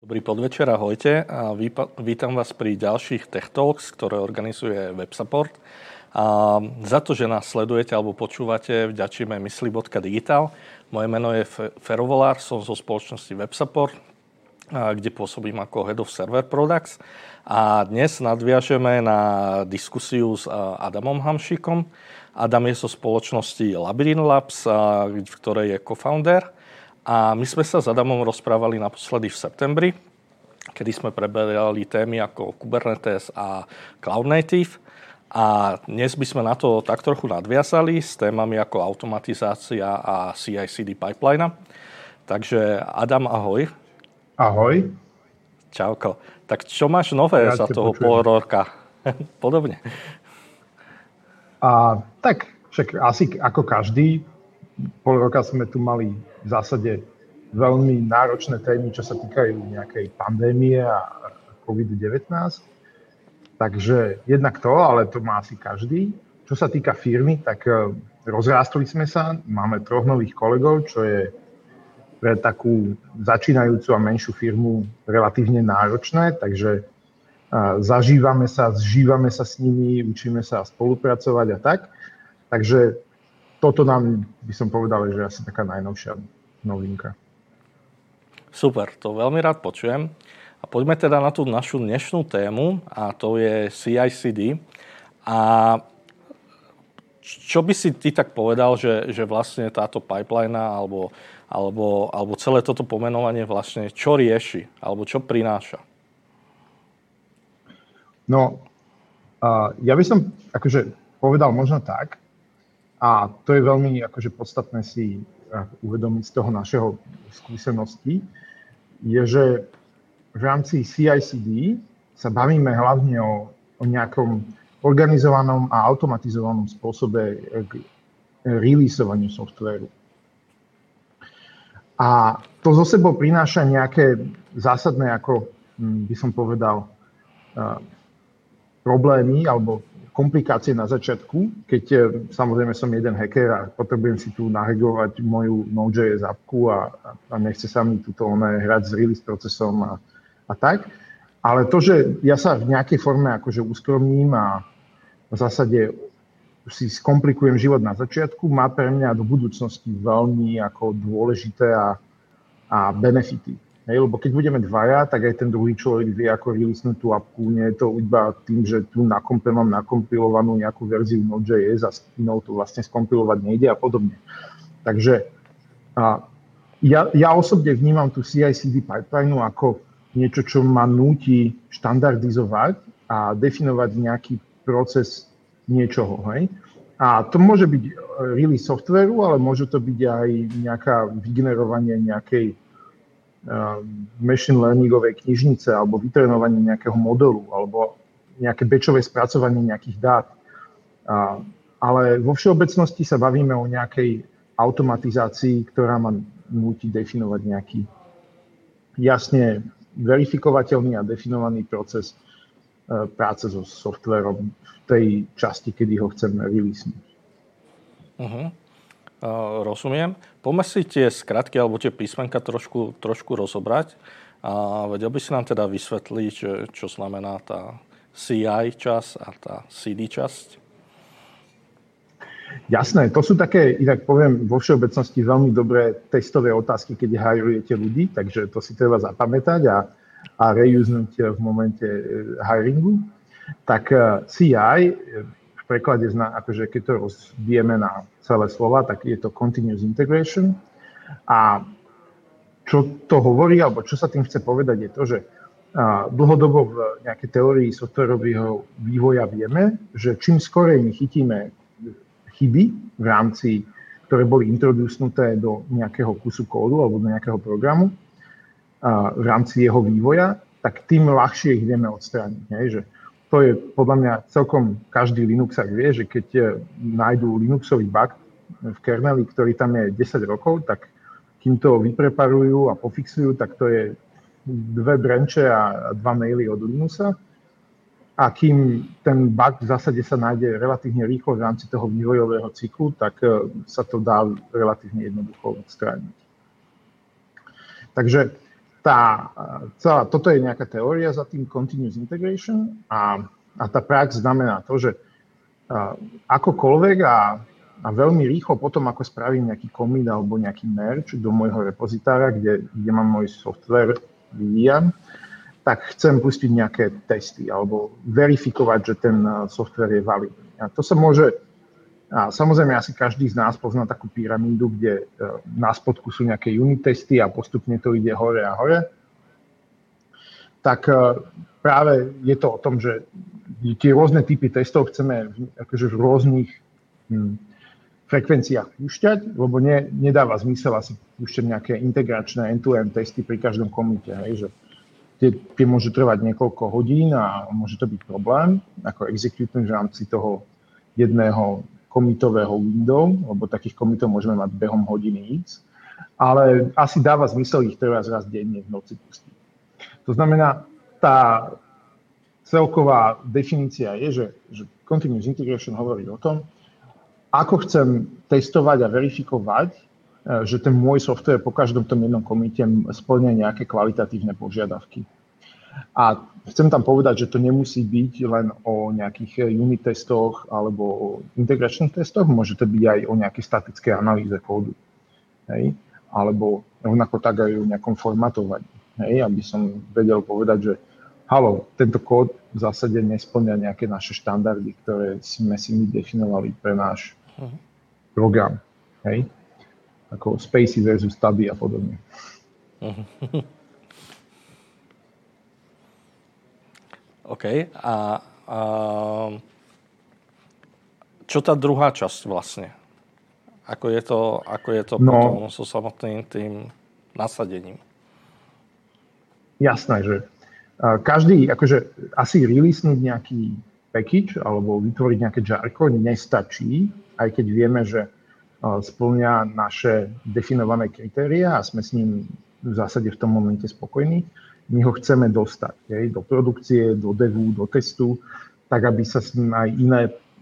Dobrý podvečer, ahojte. A vítam vás pri ďalších Tech Talks, ktoré organizuje WebSupport. A za to, že nás sledujete alebo počúvate, vďačíme mysli.digital. Moje meno je Ferovolár, som zo spoločnosti WebSupport, kde pôsobím ako Head of Server Products. A dnes nadviažeme na diskusiu s Adamom Hamšíkom. Adam je zo spoločnosti Labyrinth Labs, v ktorej je co-founder. A my sme sa s Adamom rozprávali naposledy v septembri, kedy sme preberali témy ako Kubernetes a Cloud Native. A dnes by sme na to tak trochu nadviazali s témami ako automatizácia a CI/CD pipeline. Takže Adam, ahoj. Ahoj. Čauko. Tak čo máš nové ja za toho pol roka? Podobne. A, tak však asi ako každý, pol roka sme tu mali v zásade veľmi náročné témy, čo sa týkajú nejakej pandémie a COVID-19. Takže jednak to, ale to má asi každý. Čo sa týka firmy, tak e, rozrástli sme sa, máme troch nových kolegov, čo je pre takú začínajúcu a menšiu firmu relatívne náročné, takže e, zažívame sa, zžívame sa s nimi, učíme sa spolupracovať a tak. Takže toto nám, by som povedal, že asi taká najnovšia novinka. Super, to veľmi rád počujem. A poďme teda na tú našu dnešnú tému a to je CICD. A čo by si ty tak povedal, že, že vlastne táto pipeline alebo, alebo, alebo celé toto pomenovanie vlastne čo rieši alebo čo prináša? No, uh, ja by som akože povedal možno tak, a to je veľmi akože podstatné si uvedomiť z toho našeho skúsenosti, je, že v rámci CICD sa bavíme hlavne o, o nejakom organizovanom a automatizovanom spôsobe k releaseovaniu softvéru. A to zo sebou prináša nejaké zásadné, ako hm, by som povedal, problémy alebo komplikácie na začiatku, keď e, samozrejme som jeden hacker a potrebujem si tu nahegovať moju Node.js appku a, a nechce sa mi tuto one hrať s release procesom a, a tak. Ale to, že ja sa v nejakej forme akože uskromním a v zásade si skomplikujem život na začiatku, má pre mňa do budúcnosti veľmi ako dôležité a, a benefity. Hej, lebo keď budeme dvaja, tak aj ten druhý človek vie, ako releasenúť tú apku. Nie je to iba tým, že tu nakompe, mám nakompilovanú nejakú verziu Node.js a s inou to vlastne skompilovať nejde a podobne. Takže a ja, ja osobne vnímam tú CI/CD pipeline ako niečo, čo ma núti štandardizovať a definovať nejaký proces niečoho. Hej? A to môže byť release softwareu, ale môže to byť aj nejaká vygenerovanie nejakej machine learningovej knižnice alebo vytrenovanie nejakého modelu alebo nejaké bečové spracovanie nejakých dát. Ale vo všeobecnosti sa bavíme o nejakej automatizácii, ktorá má núti definovať nejaký jasne verifikovateľný a definovaný proces e, práce so softverom v tej časti, kedy ho chceme releasenúť. Uh-huh rozumiem. Poďme si tie skratky alebo tie písmenka trošku, trošku rozobrať. A vedel by si nám teda vysvetliť, čo, čo znamená tá CI časť a tá CD časť? Jasné, to sú také, inak poviem, vo všeobecnosti veľmi dobré testové otázky, keď hajrujete ľudí, takže to si treba zapamätať a, a reuznúť v momente hiringu. Tak e, CI preklade, zna, akože keď to rozbijeme na celé slova, tak je to continuous integration. A čo to hovorí, alebo čo sa tým chce povedať, je to, že dlhodobo v nejakej teórii softwarového vývoja vieme, že čím skorej chytíme chyby v rámci, ktoré boli introducnuté do nejakého kusu kódu alebo do nejakého programu v rámci jeho vývoja, tak tým ľahšie ich vieme odstrániť. Hej? Že to je podľa mňa celkom každý Linuxak vie, že keď nájdú Linuxový bug v kerneli, ktorý tam je 10 rokov, tak kým to vypreparujú a pofixujú, tak to je dve branche a dva maily od Linuxa. A kým ten bug v zásade sa nájde relatívne rýchlo v rámci toho vývojového cyklu, tak e, sa to dá relatívne jednoducho odstrániť. Takže tá, celá, toto je nejaká teória za tým continuous integration a, a tá prax znamená to, že a, akokoľvek a, a veľmi rýchlo potom, ako spravím nejaký commit alebo nejaký merge do môjho repozitára, kde, kde mám môj software vyvíjam, tak chcem pustiť nejaké testy alebo verifikovať, že ten software je validný. A to sa môže a samozrejme, asi každý z nás pozná takú pyramídu, kde e, na spodku sú nejaké unit testy a postupne to ide hore a hore. Tak e, práve je to o tom, že tie rôzne typy testov chceme akože v rôznych hm, frekvenciách púšťať, lebo ne, nedáva zmysel asi púšťať nejaké integračné end-to-end testy pri každom komite. Hej, že tie, tie môže trvať niekoľko hodín a môže to byť problém, ako execute v rámci toho jedného komitového window, lebo takých komitov môžeme mať behom hodiny X, ale asi dáva zmysel ich teraz raz denne v noci pustiť. To znamená, tá celková definícia je, že, že continuous integration hovorí o tom, ako chcem testovať a verifikovať, e, že ten môj software po každom tom jednom komite splňa nejaké kvalitatívne požiadavky. A chcem tam povedať, že to nemusí byť len o nejakých unit testoch alebo o integračných testoch, môže to byť aj o nejakej statickej analýze kódu. Hej? Alebo rovnako tak aj o nejakom formatovaní. Hej? Aby som vedel povedať, že halo, tento kód v zásade nesplňa nejaké naše štandardy, ktoré sme si my definovali pre náš uh-huh. program. Hej? Ako Spacey versus Study a podobne. Uh-huh. OK. A, a čo tá druhá časť vlastne? Ako je to, ako je to no, potom so samotným tým nasadením? Jasné, že každý, akože asi releasenúť nejaký package alebo vytvoriť nejaké jarko nestačí, aj keď vieme, že splňa naše definované kritéria a sme s ním v zásade v tom momente spokojní my ho chceme dostať hej, do produkcie, do devu, do testu, tak aby sa s ním aj iné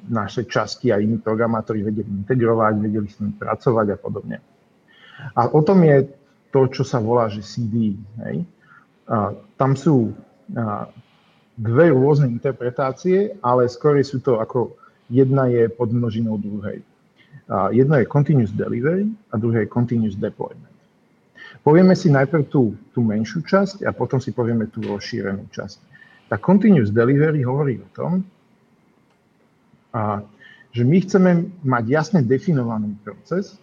naše časti a iní programátori vedeli integrovať, vedeli s ním pracovať a podobne. A o tom je to, čo sa volá, že CD. Hej. A tam sú a, dve rôzne interpretácie, ale skôr sú to ako jedna je pod množinou druhej. A jedno je continuous delivery a druhé je continuous deployment. Povieme si najprv tú, tú menšiu časť a potom si povieme tú rozšírenú časť. Tá continuous delivery hovorí o tom, a, že my chceme mať jasne definovaný proces,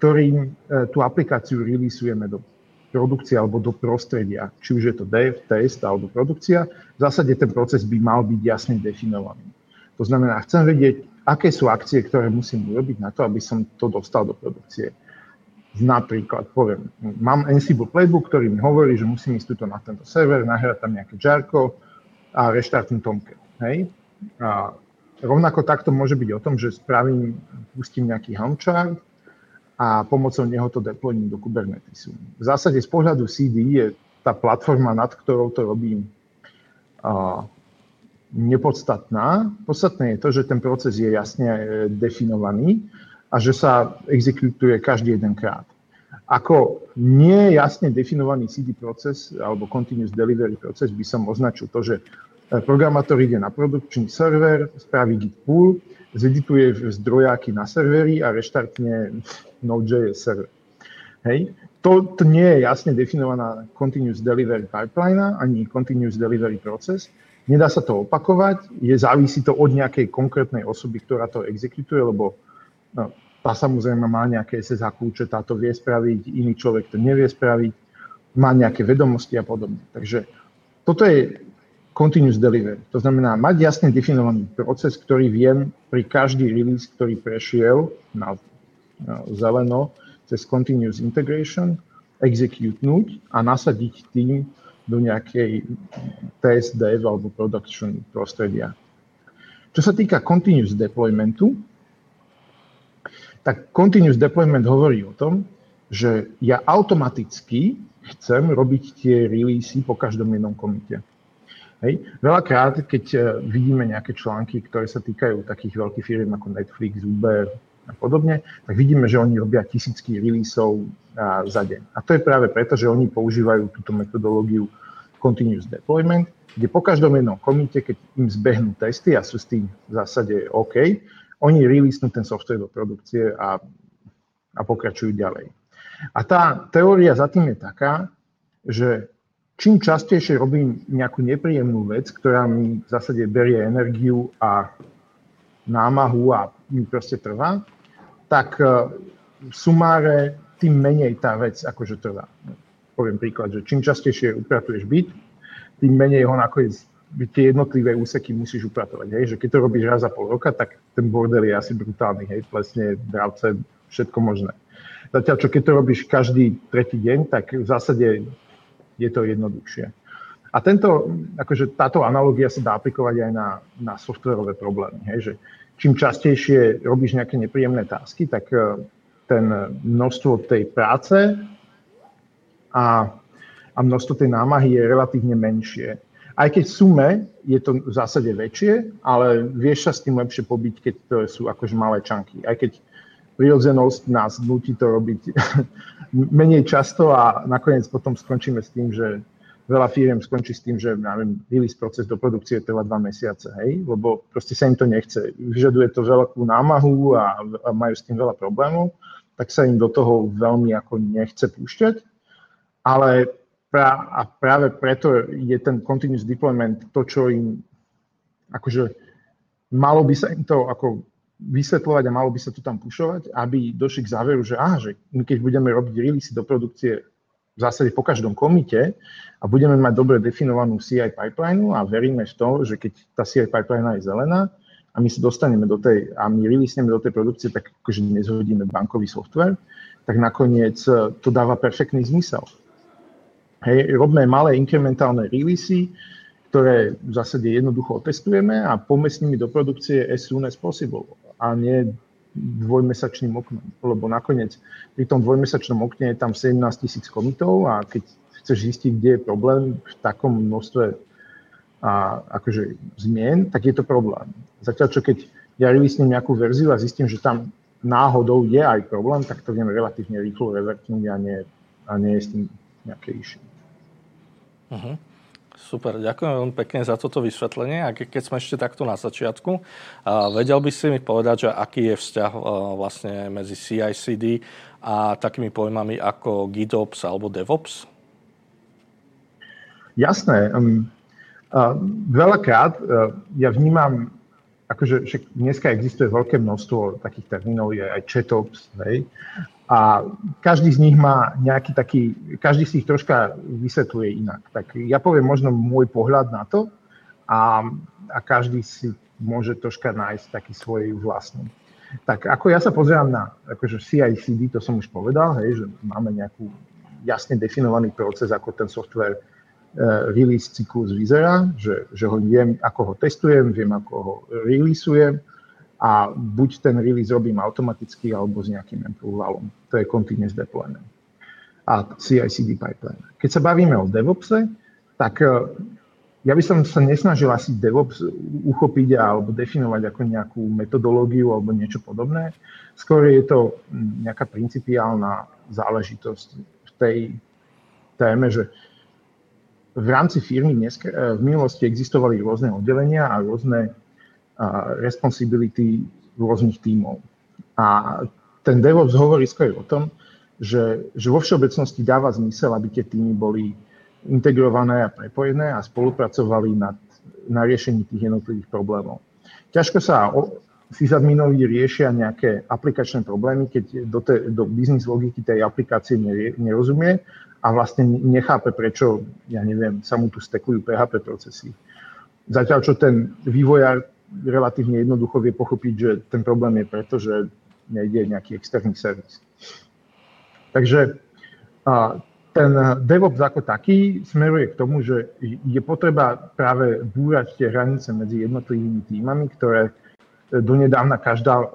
ktorým e, tú aplikáciu releaseujeme do produkcie alebo do prostredia, či už je to dev, test alebo produkcia, v zásade ten proces by mal byť jasne definovaný. To znamená, chcem vedieť, aké sú akcie, ktoré musím urobiť na to, aby som to dostal do produkcie. Napríklad, poviem, mám Ansible playbook, ktorý mi hovorí, že musím ísť tuto na tento server, nahrať tam nejaké jarko a reštartnúť Tomcat. Hej? A rovnako takto môže byť o tom, že spravím, pustím nejaký Helm chart a pomocou neho to deployním do Kubernetesu. V zásade z pohľadu CD je tá platforma, nad ktorou to robím, a, nepodstatná. Podstatné je to, že ten proces je jasne e, definovaný a že sa exekutuje každý jeden krát. Ako nie jasne definovaný CD proces alebo continuous delivery proces by som označil to, že e, programátor ide na produkčný server, spraví git pull, zedituje zdrojáky na servery a reštartne Node.js server. Hej. To, to nie je jasne definovaná continuous delivery pipeline ani continuous delivery proces. Nedá sa to opakovať, je, závisí to od nejakej konkrétnej osoby, ktorá to exekutuje, lebo no, tá samozrejme má nejaké SSH kľúče, táto vie spraviť, iný človek to nevie spraviť, má nejaké vedomosti a podobne. Takže toto je continuous delivery. To znamená mať jasne definovaný proces, ktorý viem pri každý release, ktorý prešiel na, na zeleno cez continuous integration, executenúť a nasadiť tým do nejakej test, dev alebo production prostredia. Čo sa týka continuous deploymentu, tak continuous deployment hovorí o tom, že ja automaticky chcem robiť tie releasy po každom jednom komite. Hej. Veľakrát, keď e, vidíme nejaké články, ktoré sa týkajú takých veľkých firm ako Netflix, Uber a podobne, tak vidíme, že oni robia tisícky releaseov za deň. A to je práve preto, že oni používajú túto metodológiu continuous deployment, kde po každom jednom komite, keď im zbehnú testy a sú s tým v zásade OK, oni releasenú ten software do produkcie a, a pokračujú ďalej. A tá teória za tým je taká, že čím častejšie robím nejakú nepríjemnú vec, ktorá mi v zásade berie energiu a námahu a mi proste trvá, tak e, v sumáre tým menej tá vec akože trvá. Poviem príklad, že čím častejšie upratuješ byt, tým menej ho nakoniec tie jednotlivé úseky musíš upratovať. Hej? Že keď to robíš raz za pol roka, tak ten bordel je asi brutálny. Hej? Plesne, dravce, všetko možné. Zatiaľ, čo keď to robíš každý tretí deň, tak v zásade je to jednoduchšie. A tento, akože táto analogia sa dá aplikovať aj na, na softwarové problémy. Hej? Že čím častejšie robíš nejaké nepríjemné tásky, tak eh, ten množstvo tej práce a, a množstvo tej námahy je relatívne menšie. Aj keď v sume je to v zásade väčšie, ale vieš sa s tým lepšie pobiť, keď to sú akože malé čanky. Aj keď prirodzenosť nás nutí to robiť menej často a nakoniec potom skončíme s tým, že veľa firiem skončí s tým, že neviem, release proces do produkcie trvá dva mesiace, hej, lebo proste sa im to nechce. Vyžaduje to veľkú námahu a, a majú s tým veľa problémov, tak sa im do toho veľmi ako nechce púšťať. Ale a práve preto je ten continuous deployment to, čo im akože malo by sa im to ako vysvetľovať a malo by sa to tam pušovať, aby došli k záveru, že aha, že my keď budeme robiť release do produkcie v zásade po každom komite a budeme mať dobre definovanú CI pipeline a veríme v to, že keď tá CI pipeline je zelená a my sa dostaneme do tej, a my releaseneme do tej produkcie, tak akože nezhodíme bankový software, tak nakoniec to dáva perfektný zmysel. Hej, robíme malé inkrementálne releasy, ktoré v zásade jednoducho otestujeme a poďme s nimi do produkcie as soon as possible a nie dvojmesačným oknom. Lebo nakoniec pri tom dvojmesačnom okne je tam 17 tisíc komitov a keď chceš zistiť, kde je problém v takom množstve a, akože zmien, tak je to problém. Zatiaľ, čo keď ja releasnem nejakú verziu a zistím, že tam náhodou je aj problém, tak to viem relatívne rýchlo revertnúť a nie, a nie je s tým nejaké issue. Uh-huh. Super, ďakujem veľmi pekne za toto vysvetlenie. A keď sme ešte takto na začiatku, vedel by si mi povedať, že aký je vzťah vlastne medzi CI/CD a takými pojmami ako GitOps alebo DevOps? Jasné. Veľakrát uh, ja vnímam, akože dneska existuje veľké množstvo takých termínov, je aj ChatOps, hej, a každý z nich má nejaký taký, každý si ich troška vysvetľuje inak. Tak ja poviem možno môj pohľad na to a, a každý si môže troška nájsť taký svoj vlastný. Tak ako ja sa pozerám na akože CI/CD, to som už povedal, hej, že máme nejakú jasne definovaný proces, ako ten software release cyklus vyzerá, že, že ho viem, ako ho testujem, viem, ako ho releaseujem, a buď ten release robím automaticky alebo s nejakým improvalom. To je continuous deployment a CI/CD pipeline. Keď sa bavíme o DevOpse, tak e, ja by som sa nesnažil asi DevOps uchopiť alebo definovať ako nejakú metodológiu alebo niečo podobné. Skôr je to nejaká principiálna záležitosť v tej téme, že v rámci firmy dnes, e, v minulosti existovali rôzne oddelenia a rôzne responsibility rôznych tímov. A ten DevOps hovorí skôr o tom, že, že vo všeobecnosti dáva zmysel, aby tie týmy boli integrované a prepojené a spolupracovali nad, na riešení tých jednotlivých problémov. Ťažko sa o, sysadminovi riešia nejaké aplikačné problémy, keď do, te, do biznis logiky tej aplikácie nerozumie a vlastne nechápe, prečo, ja neviem, sa mu tu stekujú PHP procesy. Zatiaľ, čo ten vývojár relatívne jednoducho vie pochopiť, že ten problém je preto, že nejde nejaký externý servis. Takže a, ten DevOps ako taký smeruje k tomu, že je potreba práve búrať tie hranice medzi jednotlivými týmami, ktoré donedávna každá,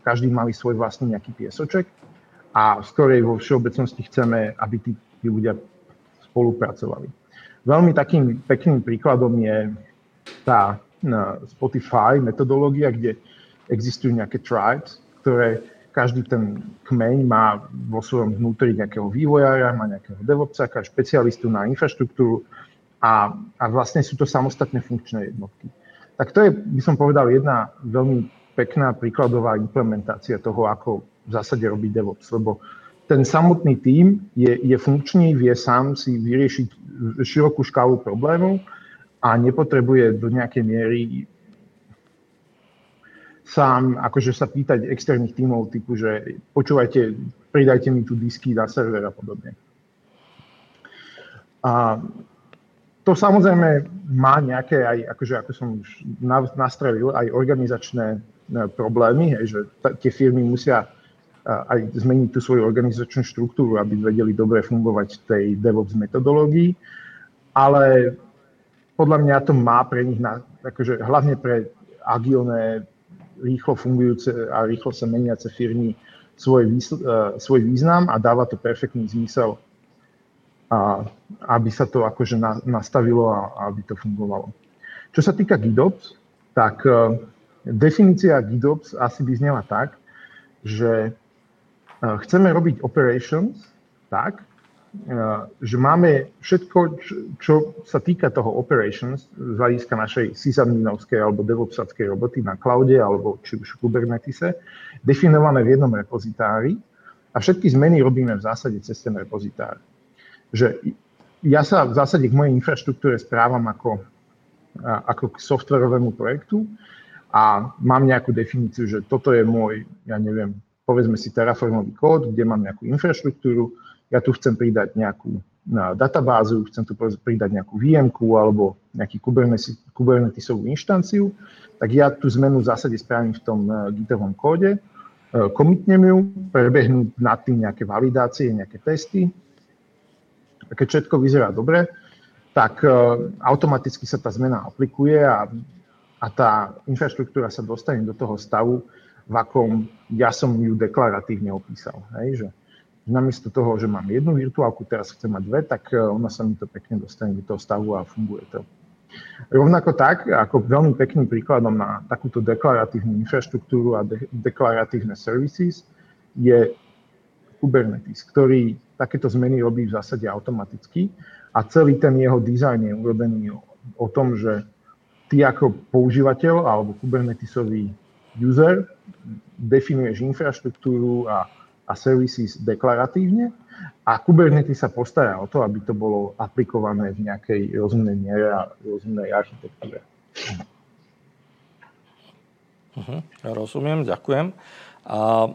každý mali svoj vlastný nejaký piesoček a z ktorej vo všeobecnosti chceme, aby tí, tí ľudia spolupracovali. Veľmi takým pekným príkladom je tá Spotify metodológia, kde existujú nejaké tribes, ktoré každý ten kmeň má vo svojom vnútri nejakého vývojára, má nejakého DevOpsa, špecialistu na infraštruktúru a, a vlastne sú to samostatné funkčné jednotky. Tak to je, by som povedal, jedna veľmi pekná príkladová implementácia toho, ako v zásade robí DevOps, lebo ten samotný tím je, je funkčný, vie sám si vyriešiť širokú škálu problémov a nepotrebuje do nejakej miery sám akože sa pýtať externých tímov typu, že počúvajte, pridajte mi tu disky na server a podobne. A to samozrejme má nejaké aj, akože ako som už nastrelil, aj organizačné e, problémy, hej, že t- tie firmy musia aj zmeniť tú svoju organizačnú štruktúru, aby vedeli dobre fungovať v tej DevOps metodológii, ale podľa mňa to má pre nich, na, akože hlavne pre agilné rýchlo fungujúce a rýchlo sa meniace firmy svoj, výsl- uh, svoj význam a dáva to perfektný zmysel, a, aby sa to akože na, nastavilo a, a aby to fungovalo. Čo sa týka GitOps, tak uh, definícia GitOps asi by znela tak, že chceme robiť operations tak, Eh, že máme všetko, čo sa týka toho operations z hľadiska našej sysadminovskej alebo devopsadskej roboty na cloude alebo či už v Kubernetese, definované v jednom repozitári a všetky zmeny robíme v zásade cez ten repozitár. Že ja sa v zásade k mojej infraštruktúre správam ako, ako k softwarovému projektu a mám nejakú definíciu, že toto je môj, ja neviem, povedzme si terraformový kód, kde mám nejakú infraštruktúru, ja tu chcem pridať nejakú na databázu, chcem tu pridať nejakú vm alebo nejaký Kubernetisovú inštanciu, tak ja tú zmenu v zásade spravím v tom uh, gitovom kóde, uh, komitnem ju, prebehnú nad tým nejaké validácie, nejaké testy. A keď všetko vyzerá dobre, tak uh, automaticky sa tá zmena aplikuje a, a tá infraštruktúra sa dostane do toho stavu, v akom ja som ju deklaratívne opísal. Hej, že namiesto toho, že mám jednu virtuálku, teraz chcem mať dve, tak e, ona sa mi to pekne dostane do toho stavu a funguje to. Rovnako tak, ako veľmi pekným príkladom na takúto deklaratívnu infraštruktúru a de- deklaratívne services je Kubernetes, ktorý takéto zmeny robí v zásade automaticky a celý ten jeho dizajn je urobený o, o tom, že ty ako používateľ alebo Kubernetesový user definuješ infraštruktúru a a services deklaratívne a Kubernetes sa postará o to, aby to bolo aplikované v nejakej rozumnej miere a rozumnej architektúre. Uh-huh, rozumiem, ďakujem. A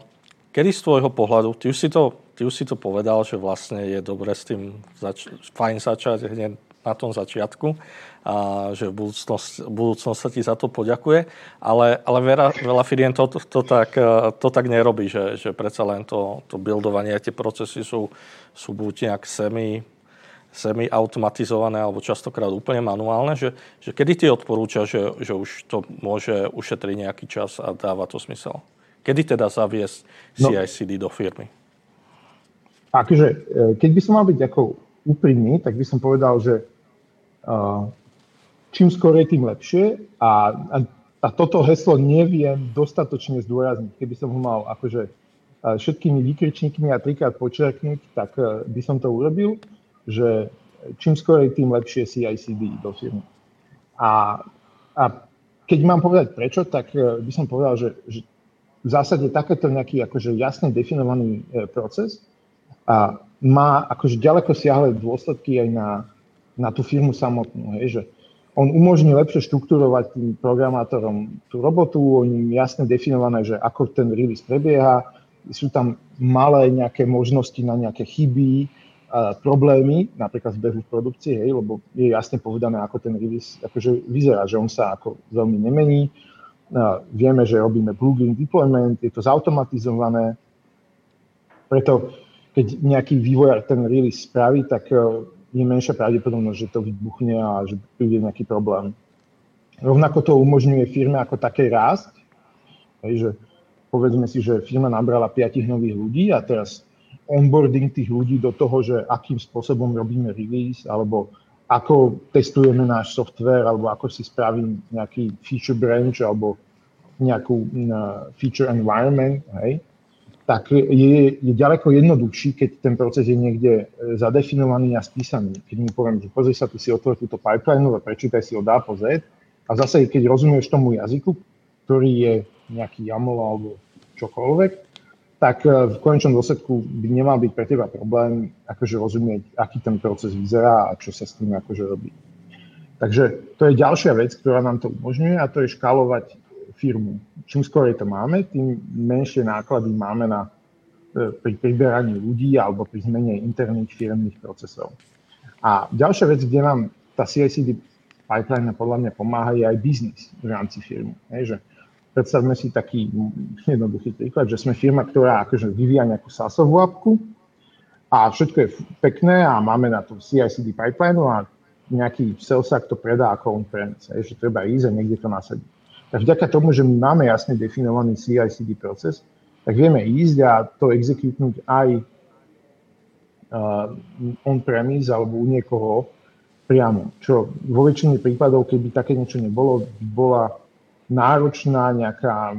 kedy z tvojho pohľadu, ty už si to, ty už si to povedal, že vlastne je dobre s tým zač- fajn začať hneď na tom začiatku a že v budúcnosti, budúcnosť sa ti za to poďakuje, ale, ale veľa, veľa firiem to, to, to, tak, to tak nerobí, že, že predsa len to, to buildovanie, tie procesy sú, sú buď nejak semi, semi automatizované alebo častokrát úplne manuálne, že, že kedy ti odporúča, že, že už to môže ušetriť nejaký čas a dáva to smysel? Kedy teda zaviesť CI/CD no, do firmy? Takže, keď by som mal byť ako úprimný, tak by som povedal, že čím skorej, tým lepšie. A, a, a toto heslo neviem dostatočne zdôrazniť. Keby som ho mal akože všetkými výkričníkmi a trikrát počerknúť, tak e, by som to urobil, že čím skorej, tým lepšie CICD do firmy. A, a keď mám povedať prečo, tak by som povedal, že, že v zásade takéto nejaký akože jasne definovaný proces a má akože ďaleko siahle dôsledky aj na, na tú firmu samotnú. Hej, že on umožní lepšie štruktúrovať tým programátorom tú robotu, oni jasne definované, že ako ten release prebieha, sú tam malé nejaké možnosti na nejaké chyby, problémy, napríklad v behu v produkcii, hej, lebo je jasne povedané, ako ten release akože vyzerá, že on sa ako veľmi nemení. Vieme, že robíme plugin deployment, je to zautomatizované, preto keď nejaký vývojár ten release spraví, tak je menšia pravdepodobnosť, že to vybuchne a že príde nejaký problém. Rovnako to umožňuje firme ako také rásť, hej, že povedzme si, že firma nabrala 5 nových ľudí a teraz onboarding tých ľudí do toho, že akým spôsobom robíme release, alebo ako testujeme náš software, alebo ako si spravím nejaký feature branch, alebo nejakú feature environment, hej, tak je, je ďaleko jednoduchší, keď ten proces je niekde e, zadefinovaný a spísaný. Keď mi poviem, že pozri sa, tu si otvor túto pipeline a prečítaj si od A po Z. A zase, keď rozumieš tomu jazyku, ktorý je nejaký YAML alebo čokoľvek, tak e, v konečnom dôsledku by nemal byť pre teba problém akože rozumieť, aký ten proces vyzerá a čo sa s tým akože robí. Takže to je ďalšia vec, ktorá nám to umožňuje a to je škálovať firmu. Čím skôr to máme, tým menšie náklady máme na, e, pri priberaní ľudí alebo pri zmene interných firmných procesov. A ďalšia vec, kde nám tá CICD pipeline podľa mňa pomáha, je aj biznis v rámci firmy. Hej, že predstavme si taký jednoduchý príklad, že sme firma, ktorá akože vyvíja nejakú SaaSovú apku a všetko je pekné a máme na to CICD pipeline a nejaký salesák to predá ako on-premise, že treba ísť a niekde to nasadiť tak vďaka tomu, že my máme jasne definovaný CI/CD proces, tak vieme ísť a to exekutnúť aj uh, on-premise alebo u niekoho priamo. Čo vo väčšine prípadov, keby také niečo nebolo, bola náročná nejaká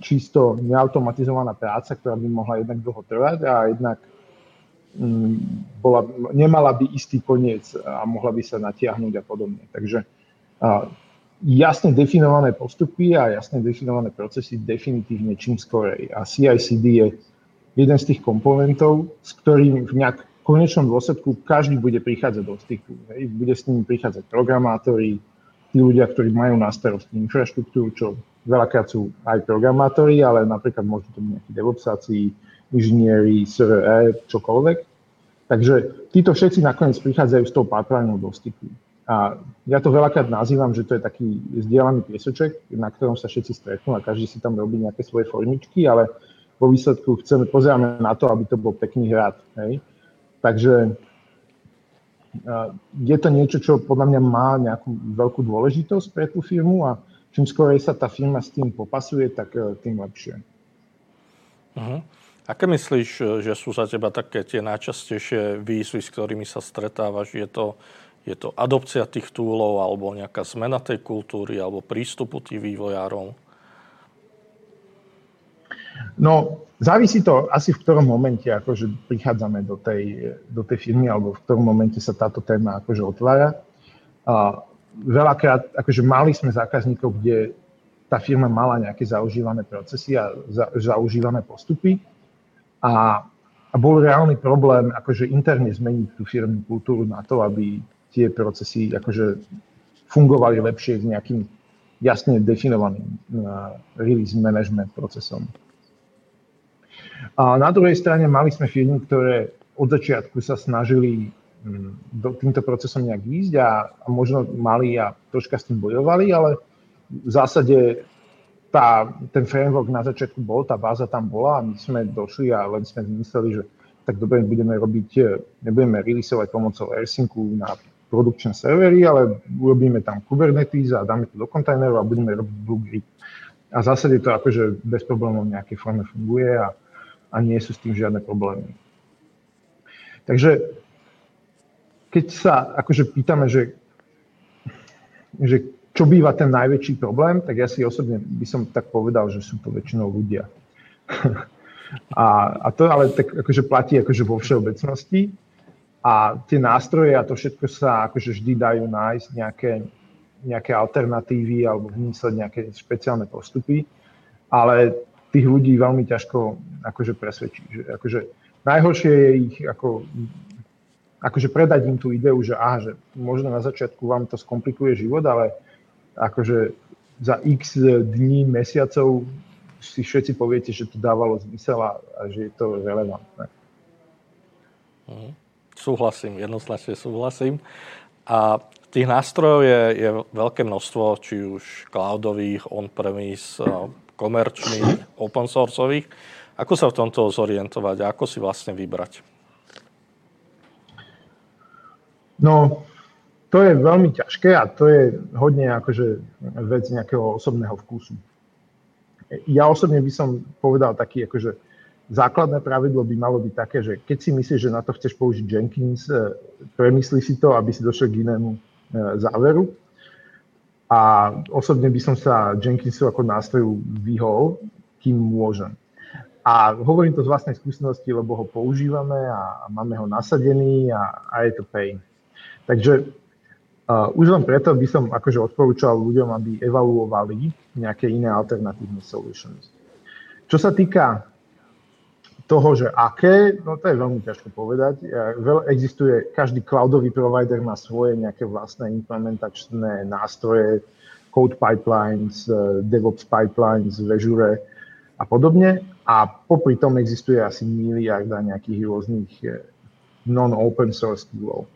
čisto neautomatizovaná práca, ktorá by mohla jednak dlho trvať a jednak um, bola, nemala by istý koniec a mohla by sa natiahnuť a podobne. Takže uh, jasne definované postupy a jasne definované procesy definitívne čím skorej. A CICD je jeden z tých komponentov, s ktorým v nejak konečnom dôsledku každý bude prichádzať do styku. Hej. Bude s nimi prichádzať programátori, tí ľudia, ktorí majú na starosti infraštruktúru, čo veľakrát sú aj programátori, ale napríklad môžu to byť nejakí devopsáci, inžinieri, SRE, čokoľvek. Takže títo všetci nakoniec prichádzajú s tou pipelineou do styku. A ja to veľakrát nazývam, že to je taký zdieľaný piesoček, na ktorom sa všetci stretnú a každý si tam robí nejaké svoje formičky, ale vo výsledku chceme, pozeráme na to, aby to bol pekný hrad. Hej? Takže je to niečo, čo podľa mňa má nejakú veľkú dôležitosť pre tú firmu a čím skôr sa tá firma s tým popasuje, tak e, tým lepšie. Uh-huh. Aké myslíš, že sú za teba také tie najčastejšie výzvy, s ktorými sa stretávaš? Je to je to adopcia tých túlov alebo nejaká zmena tej kultúry alebo prístupu tých vývojárov? No, závisí to asi v ktorom momente akože prichádzame do tej, do tej firmy alebo v ktorom momente sa táto téma akože otvára. A veľakrát, akože mali sme zákazníkov, kde tá firma mala nejaké zaužívané procesy a za, zaužívané postupy a, a bol reálny problém akože interne zmeniť tú firmnú kultúru na to, aby tie procesy akože fungovali lepšie s nejakým jasne definovaným uh, release management procesom. A na druhej strane mali sme firmy, ktoré od začiatku sa snažili um, do, týmto procesom nejak ísť a, a možno mali a troška s tým bojovali, ale v zásade tá, ten framework na začiatku bol, tá báza tam bola a my sme došli a len sme mysleli, že tak dobre budeme robiť, nebudeme releaseovať pomocou AirSyncu na produkčné servery, ale urobíme tam Kubernetes a dáme to do kontajnerov a budeme robiť Blue Grid. A v zásade to akože bez problémov v nejakej forme funguje a, a nie sú s tým žiadne problémy. Takže keď sa akože pýtame, že, že čo býva ten najväčší problém, tak ja si osobne by som tak povedal, že sú to väčšinou ľudia. a, a to ale tak akože platí akože vo všeobecnosti. A tie nástroje a to všetko sa akože vždy dajú nájsť nejaké, nejaké alternatívy alebo vymysleť nejaké špeciálne postupy, ale tých ľudí veľmi ťažko akože presvedčí. Že akože najhoršie je ich ako, akože predať im tú ideu, že aha, že možno na začiatku vám to skomplikuje život, ale akože za x dní, mesiacov si všetci poviete, že to dávalo zmysel a, a že je to relevantné. Uh-huh. Súhlasím, jednoznačne súhlasím. A tých nástrojov je, je veľké množstvo, či už cloudových, on-premise, komerčných, open sourceových. Ako sa v tomto zorientovať a ako si vlastne vybrať? No, to je veľmi ťažké a to je hodne akože vec nejakého osobného vkusu. Ja osobne by som povedal taký, akože základné pravidlo by malo byť také, že keď si myslíš, že na to chceš použiť Jenkins, e, premyslí si to, aby si došiel k inému e, záveru. A osobne by som sa Jenkinsu ako nástroju vyhol, kým môžem. A hovorím to z vlastnej skúsenosti, lebo ho používame a máme ho nasadený a, a je to pain. Takže uh, už len preto by som akože odporúčal ľuďom, aby evaluovali nejaké iné alternatívne solutions. Čo sa týka toho, že aké, no to je veľmi ťažko povedať. Existuje, každý cloudový provider má svoje nejaké vlastné implementačné nástroje, code pipelines, uh, DevOps pipelines v Azure a podobne. A popri tom existuje asi miliarda nejakých rôznych eh, non-open source toolov.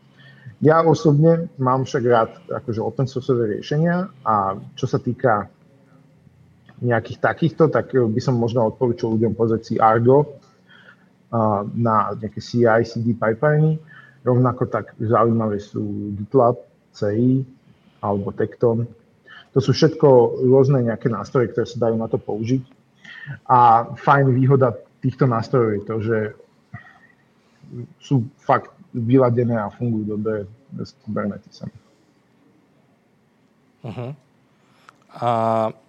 Ja osobne mám však rád akože open source riešenia a čo sa týka nejakých takýchto, tak by som možno odporúčal ľuďom pozrieť si Argo na nejaké CI, CD pipeliny. Rovnako tak zaujímavé sú GitLab, CI alebo Tekton. To sú všetko rôzne nejaké nástroje, ktoré sa dajú na to použiť. A fajn výhoda týchto nástrojov je to, že sú fakt vyladené a fungujú dobre s Kubernetesom. Uh-huh. A e,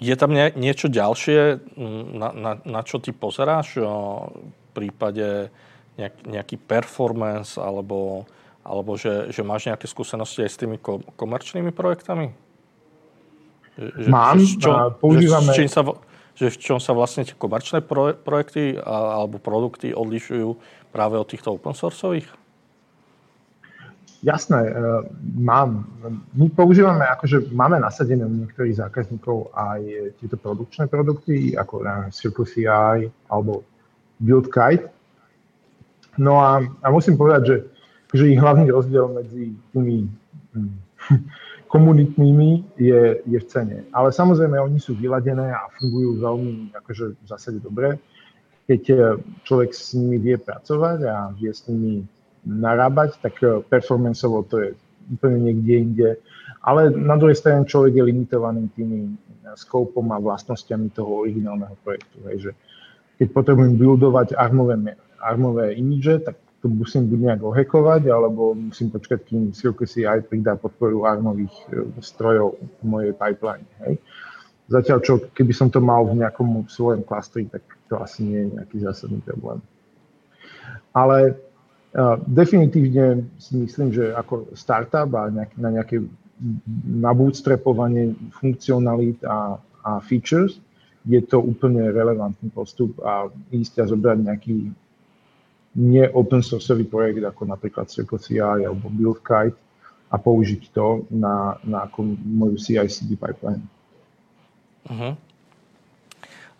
je tam niečo ďalšie, na, na, na čo ty pozeráš v prípade nejak, nejaký performance alebo, alebo že, že máš nejaké skúsenosti aj s tými komerčnými projektami? Že, Mám, že, čo, používame... Že, čím sa, že v čom sa vlastne tie komerčné projekty alebo produkty odlišujú práve od týchto open sourceových? Jasné, e, mám. My používame, akože máme nasadené u niektorých zákazníkov aj tieto produkčné produkty, ako CircleCI alebo BuildKite. No a, a musím povedať, že, že ich hlavný rozdiel medzi tými hm, komunitnými je, je v cene. Ale samozrejme, oni sú vyladené a fungujú veľmi akože v zásade dobre. Keď e, človek s nimi vie pracovať a vie s nimi narábať, tak e, performanceovo to je úplne niekde inde. Ale na druhej strane človek je limitovaný tými e, skopom a vlastnosťami toho originálneho projektu. Hej, že keď potrebujem buildovať armové, armové imidže, tak to musím buď nejak ohekovať, alebo musím počkať, kým CircleCI pridá podporu armových e, strojov v mojej pipeline. Hej. Zatiaľ, čo keby som to mal v nejakom svojom klastri, tak to asi nie je nejaký zásadný problém. Ale definitívne si myslím, že ako startup a nejak, na nejaké nabúdstrepovanie funkcionalít a, a features je to úplne relevantný postup a ísť a zobrať nejaký nie open sourceový projekt ako napríklad CircleCI alebo BuildKite a použiť to na, na ako moju CI/CD pipeline. Uh-huh.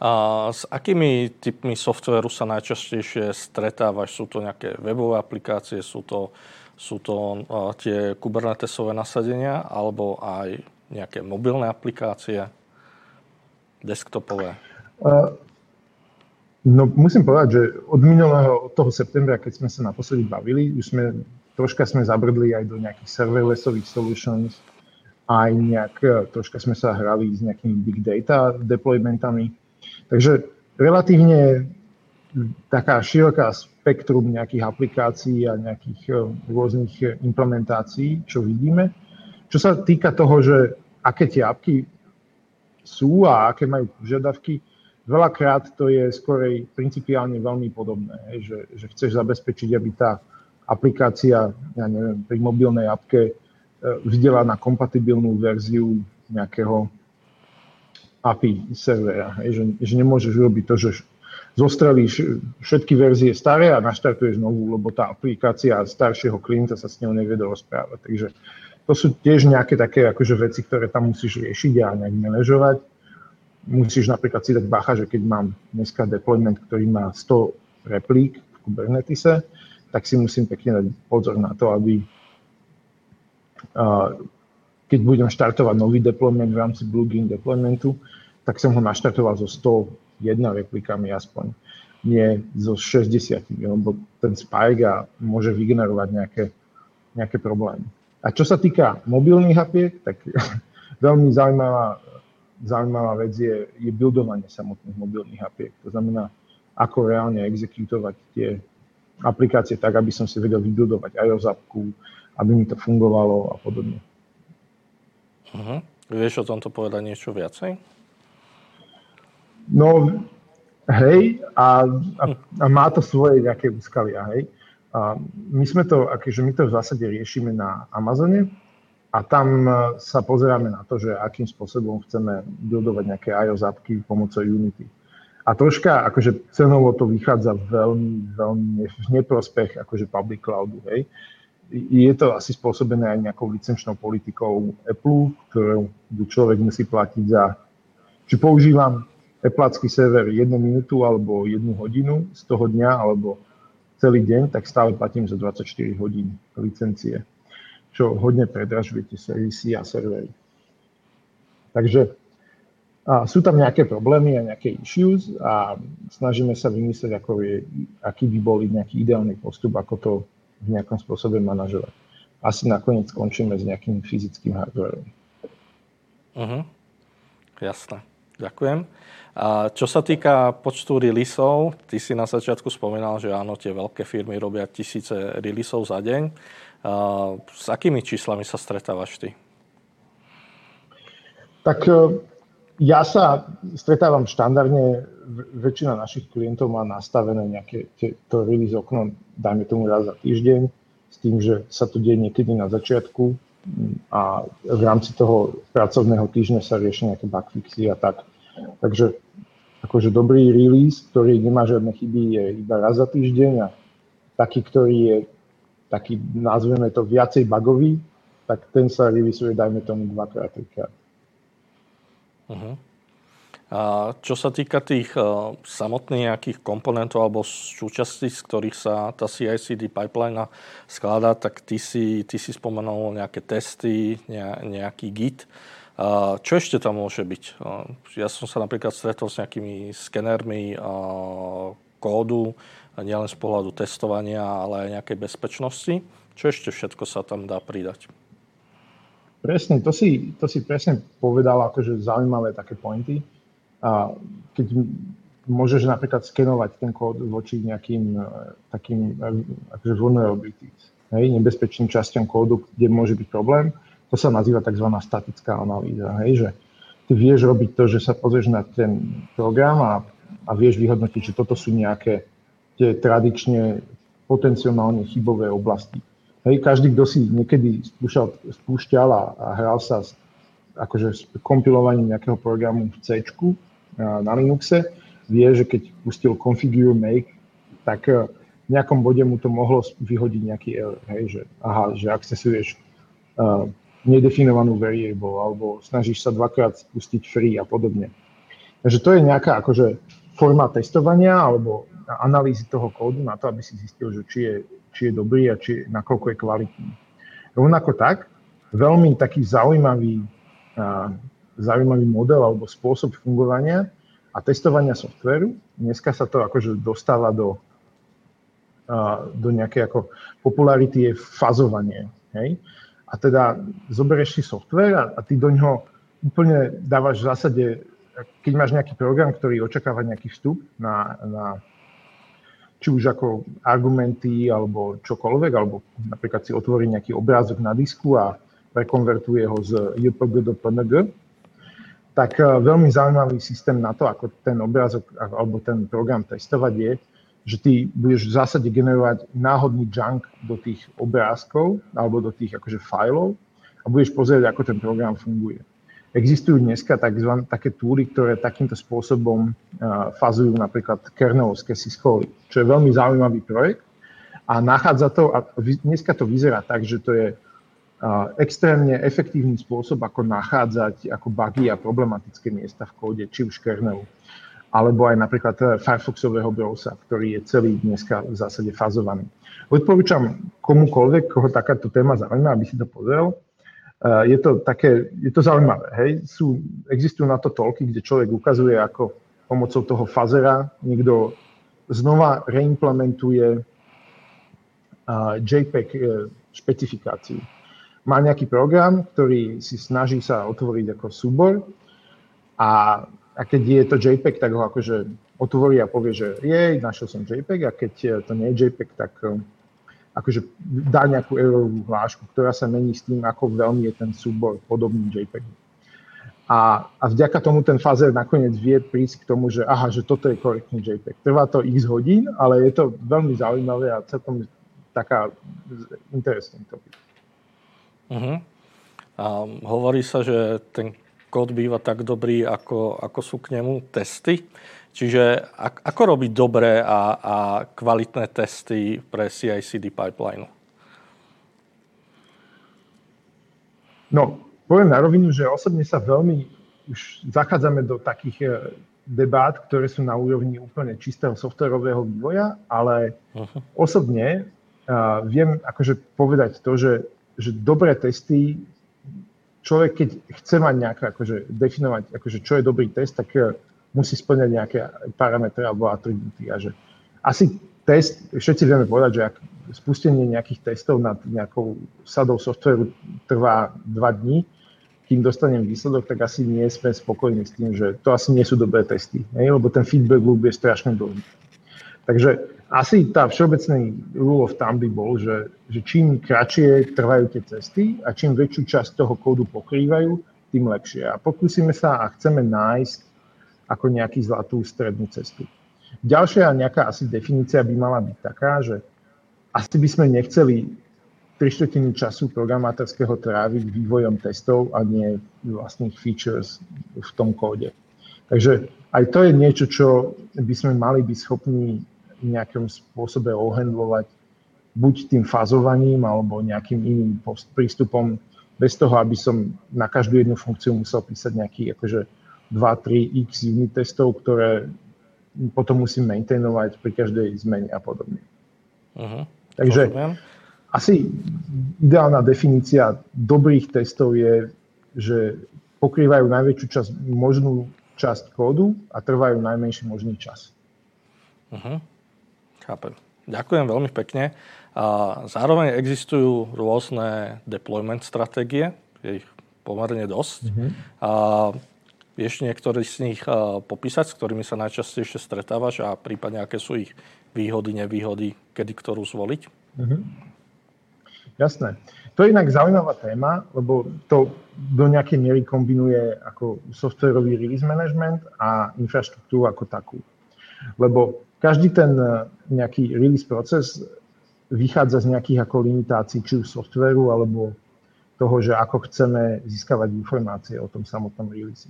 A s akými typmi softveru sa najčastejšie stretávaš? Sú to nejaké webové aplikácie, sú to, sú to uh, tie Kubernetesové nasadenia alebo aj nejaké mobilné aplikácie, desktopové? No musím povedať, že od minulého, od toho septembra, keď sme sa naposledy bavili, už sme, troška sme zabrdli aj do nejakých serverlessových solutions, aj nejak, troška sme sa hrali s nejakými big data deploymentami. Takže relatívne taká široká spektrum nejakých aplikácií a nejakých e, rôznych implementácií, čo vidíme. Čo sa týka toho, že aké tie apky sú a aké majú požiadavky, Veľakrát to je skorej principiálne veľmi podobné, že, že chceš zabezpečiť, aby tá aplikácia, ja neviem, pri mobilnej appke e, videla na kompatibilnú verziu nejakého API servera. Že, že nemôžeš urobiť to, že zostrelíš všetky verzie staré a naštartuješ novú, lebo tá aplikácia staršieho klienta sa s ňou nevie rozprávať. Takže to sú tiež nejaké také akože veci, ktoré tam musíš riešiť a nejak manažovať musíš napríklad si dať bacha, že keď mám dneska deployment, ktorý má 100 replík v Kubernetese, tak si musím pekne dať pozor na to, aby keď budem štartovať nový deployment v rámci Blue Green deploymentu, tak som ho naštartoval so 100 jedna replika mi aspoň, nie zo 60, lebo ten spike môže vygenerovať nejaké, nejaké problémy. A čo sa týka mobilných apiek, tak veľmi zaujímavá, zaujímavá vec je, je buildovanie samotných mobilných apiek. To znamená, ako reálne exekutovať tie aplikácie tak, aby som si vedel vybudovať iOS appku, aby mi to fungovalo a podobne. Uh-huh. Vieš o tomto povedať niečo viacej? No, hej, a, a, a má to svoje nejaké úskalia, hej. A my sme to, akože my to v zásade riešime na Amazone a tam e, sa pozeráme na to, že akým spôsobom chceme buildovať nejaké iOS appky pomocou Unity. A troška akože cenovo to vychádza veľmi, veľmi v neprospech akože public cloudu, hej. Je to asi spôsobené aj nejakou licenčnou politikou Apple, ktorú človek musí platiť za... Či používam Applecký server jednu minútu alebo jednu hodinu z toho dňa alebo celý deň, tak stále platím za 24 hodín licencie, čo hodne predražuje tie servisy a servery. Takže a sú tam nejaké problémy a nejaké issues a snažíme sa vymyslieť, ako je, aký by bol nejaký ideálny postup, ako to v nejakom spôsobe manažovať. Asi nakoniec skončíme s nejakým fyzickým hardwareom. Uh-huh. Jasné. Ďakujem. A čo sa týka počtu releaseov, ty si na začiatku spomínal, že áno, tie veľké firmy robia tisíce releaseov za deň. A s akými číslami sa stretávaš ty? Tak ja sa stretávam štandardne, väčšina našich klientov má nastavené nejaké to release okno, dajme tomu raz za týždeň, s tým, že sa to deje niekedy na začiatku a v rámci toho pracovného týždňa sa riešia nejaké bugfixy a tak. Takže akože dobrý release, ktorý nemá žiadne chyby, je iba raz za týždeň a taký, ktorý je taký, nazveme to, viacej bugový, tak ten sa releaseuje, dajme tomu, dvakrát, trikrát. Uh-huh. A čo sa týka tých uh, samotných nejakých komponentov alebo súčastí, z ktorých sa tá CI/CD pipeline skladá, tak ty si, ty si spomenul nejaké testy, ne, nejaký Git. Uh, čo ešte tam môže byť? Uh, ja som sa napríklad stretol s nejakými skenermi kódu, nielen z pohľadu testovania, ale aj nejakej bezpečnosti. Čo ešte všetko sa tam dá pridať? Presne, to si, to si presne povedal akože zaujímavé také pointy. A keď môžeš napríklad skenovať ten kód voči nejakým e, takým e, akože vulnerabilities, hej, nebezpečným časťom kódu, kde môže byť problém, to sa nazýva tzv. statická analýza. Hej, že ty vieš robiť to, že sa pozrieš na ten program a, a vieš vyhodnotiť, že toto sú nejaké tie tradične potenciálne chybové oblasti Hej, každý, kto si niekedy spúšal, spúšťal a, a hral sa s, akože s kompilovaním nejakého programu v C na Linuxe, vie, že keď pustil configure make, tak e, v nejakom bode mu to mohlo vyhodiť nejaký error, hej, že aha, že accessuješ uh, nedefinovanú variable alebo snažíš sa dvakrát spustiť free a podobne. Takže to je nejaká akože forma testovania alebo analýzy toho kódu na to, aby si zistil, že či je či je dobrý a či, nakoľko je kvalitný. Rovnako tak, veľmi taký zaujímavý, zaujímavý model alebo spôsob fungovania a testovania softveru. Dneska sa to akože dostáva do, do nejakej ako popularity je fazovanie. Hej? A teda zoberieš si software a, a ty do ňoho úplne dávaš v zásade, keď máš nejaký program, ktorý očakáva nejaký vstup na, na či už ako argumenty alebo čokoľvek, alebo napríklad si otvorí nejaký obrázok na disku a prekonvertuje ho z JPG do PNG, tak e, veľmi zaujímavý systém na to, ako ten obrázok alebo ten program testovať je, že ty budeš v zásade generovať náhodný junk do tých obrázkov alebo do tých akože fajlov a budeš pozrieť, ako ten program funguje. Existujú dneska tzv. také túry, ktoré takýmto spôsobom fazujú napríklad kernelovské syscholy, čo je veľmi zaujímavý projekt a nachádza to, a dneska to vyzerá tak, že to je extrémne efektívny spôsob, ako nachádzať ako bugy a problematické miesta v kóde, či už kernelu, alebo aj napríklad e, Firefoxového browsa, ktorý je celý dneska v zásade fazovaný. Odporúčam komukoľvek, koho takáto téma zaujíma, aby si to pozrel. Eh, je to také, je to zaujímavé, hej. Sú, existujú na to toľky, kde človek ukazuje, ako pomocou toho fazera niekto znova reimplementuje JPEG e, špecifikáciu. Má nejaký program, ktorý si snaží sa otvoriť ako súbor a, a keď je to JPEG, tak ho akože otvorí a povie, že jej, našiel som JPEG a keď to nie je JPEG, tak akože dá nejakú erorovú hlášku, ktorá sa mení s tým, ako veľmi je ten súbor podobný JPEG. A, a vďaka tomu ten fazer nakoniec vie prísť k tomu, že aha, že toto je korektný JPEG. Trvá to x hodín, ale je to veľmi zaujímavé a celkom taká interesting topic. Uh-huh. A hovorí sa, že ten kód býva tak dobrý, ako, ako sú k nemu testy. Čiže ako robiť dobré a, a kvalitné testy pre CI/CD pipeline? No, poviem na rovinu, že osobne sa veľmi už zachádzame do takých e, debát, ktoré sú na úrovni úplne čistého softwarového vývoja, ale uh-huh. osobne uh, viem akože povedať to, že, že dobré testy, človek keď chce mať nejaké, akože definovať, akože čo je dobrý test, tak uh, musí splňať nejaké parametre alebo atribúty. A že asi test, všetci vieme povedať, že ak spustenie nejakých testov nad nejakou sadou softveru trvá dva dní, kým dostanem výsledok, tak asi nie sme spokojní s tým, že to asi nie sú dobré testy, ne? lebo ten feedback loop je strašne dlhý. Takže asi tá všeobecný rule of thumb by bol, že, že čím kratšie trvajú tie cesty a čím väčšiu časť toho kódu pokrývajú, tým lepšie. A pokúsime sa a chceme nájsť ako nejaký zlatú strednú cestu. Ďalšia nejaká asi definícia by mala byť taká, že asi by sme nechceli tri času programátorského tráviť vývojom testov a nie vlastných features v tom kóde. Takže aj to je niečo, čo by sme mali byť schopní nejakým spôsobe ohendlovať buď tým fazovaním alebo nejakým iným prístupom, bez toho, aby som na každú jednu funkciu musel písať nejaký akože 2-3 x unit testov, ktoré potom musím maintainovať pri každej zmene a podobne. Uh-huh. Takže Rozumiem. asi ideálna definícia dobrých testov je, že pokrývajú najväčšiu časť, možnú časť kódu a trvajú najmenší možný čas. Uh-huh. Chápem. Ďakujem veľmi pekne. A zároveň existujú rôzne deployment stratégie, je ich pomerne dosť. Uh-huh. A Vieš niektorý z nich uh, popísať, s ktorými sa najčastejšie stretávaš a prípadne aké sú ich výhody, nevýhody, kedy ktorú zvoliť? Mm-hmm. Jasné. To je inak zaujímavá téma, lebo to do nejakej miery kombinuje ako softwarový release management a infraštruktúru ako takú. Lebo každý ten e, nejaký release proces vychádza z nejakých ako limitácií, či už softwaru, alebo toho, že ako chceme získavať informácie o tom samotnom release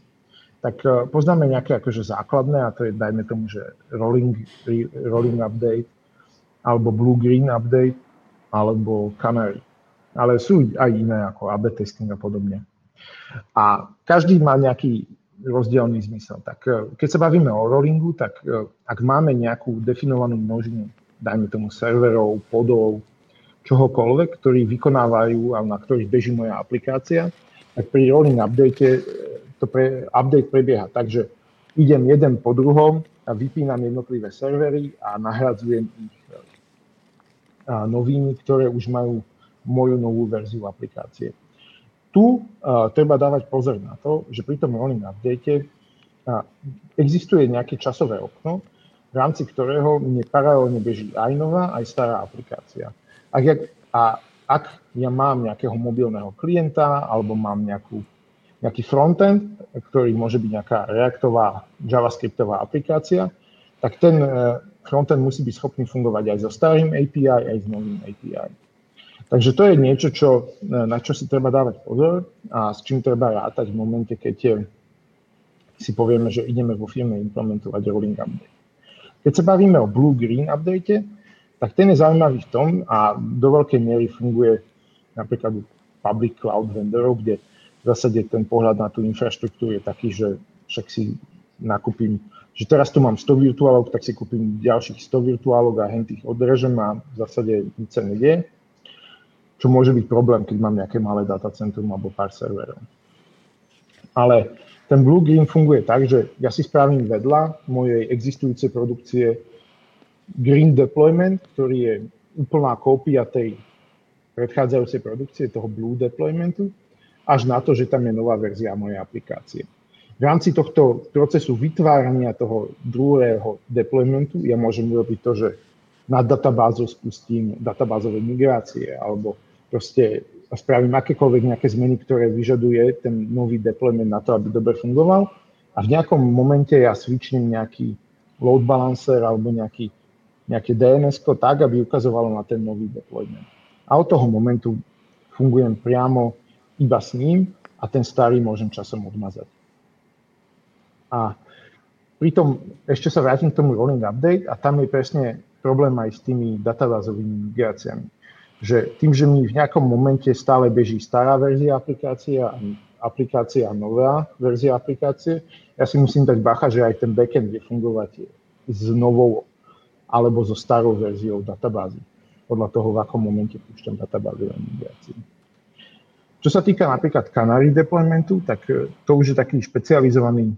tak e, poznáme nejaké akože základné, a to je, dajme tomu, že rolling, rolling update, alebo blue-green update, alebo canary. Ale sú aj iné, ako AB testing a podobne. A každý má nejaký rozdielný zmysel. Tak e, keď sa bavíme o rollingu, tak e, ak máme nejakú definovanú množinu, dajme tomu serverov, podov, čohokoľvek, ktorí vykonávajú a na ktorých beží moja aplikácia, tak pri rolling update to pre, update prebieha tak, že idem jeden po druhom vypínam jednotlivé servery a nahradzujem ich a novými, ktoré už majú moju novú verziu aplikácie. Tu uh, treba dávať pozor na to, že pri tom rolling update uh, existuje nejaké časové okno, v rámci ktorého mne paralelne beží aj nová, aj stará aplikácia. Ak ja, a ak ja mám nejakého mobilného klienta alebo mám nejakú nejaký frontend, ktorý môže byť nejaká reaktová javascriptová aplikácia, tak ten e, frontend musí byť schopný fungovať aj so starým API, aj s novým API. Takže to je niečo, čo, e, na čo si treba dávať pozor a s čím treba rátať v momente, keď si povieme, že ideme vo firme implementovať rolling update. Keď sa bavíme o blue-green update, tak ten je zaujímavý v tom a do veľkej miery funguje napríklad u public cloud vendorov, kde v zásade ten pohľad na tú infraštruktúru je taký, že však si nakúpim, že teraz tu mám 100 virtuálok, tak si kúpim ďalších 100 virtuálok a hen tých odrežem a v zásade nič sa nedie. Čo môže byť problém, keď mám nejaké malé datacentrum alebo pár serverov. Ale ten Blue Green funguje tak, že ja si spravím vedľa mojej existujúcej produkcie Green Deployment, ktorý je úplná kópia tej predchádzajúcej produkcie, toho Blue Deploymentu, až na to, že tam je nová verzia mojej aplikácie. V rámci tohto procesu vytvárania toho druhého deploymentu ja môžem urobiť to, že na databázou spustím databázové migrácie alebo proste spravím akékoľvek nejaké zmeny, ktoré vyžaduje ten nový deployment na to, aby dobre fungoval a v nejakom momente ja switchnem nejaký load balancer alebo nejaký, nejaké DNS tak, aby ukazovalo na ten nový deployment. A od toho momentu fungujem priamo iba s ním a ten starý môžem časom odmazať. A pritom ešte sa vrátim k tomu rolling update a tam je presne problém aj s tými databázovými migráciami že tým, že mi v nejakom momente stále beží stará verzia aplikácie a aplikácia a nová verzia aplikácie, ja si musím dať bacha, že aj ten backend vie fungovať s novou alebo so starou verziou databázy. Podľa toho, v akom momente púšťam databázy a migráciu. Čo sa týka napríklad Canary deploymentu, tak e, to už je taký špecializovaný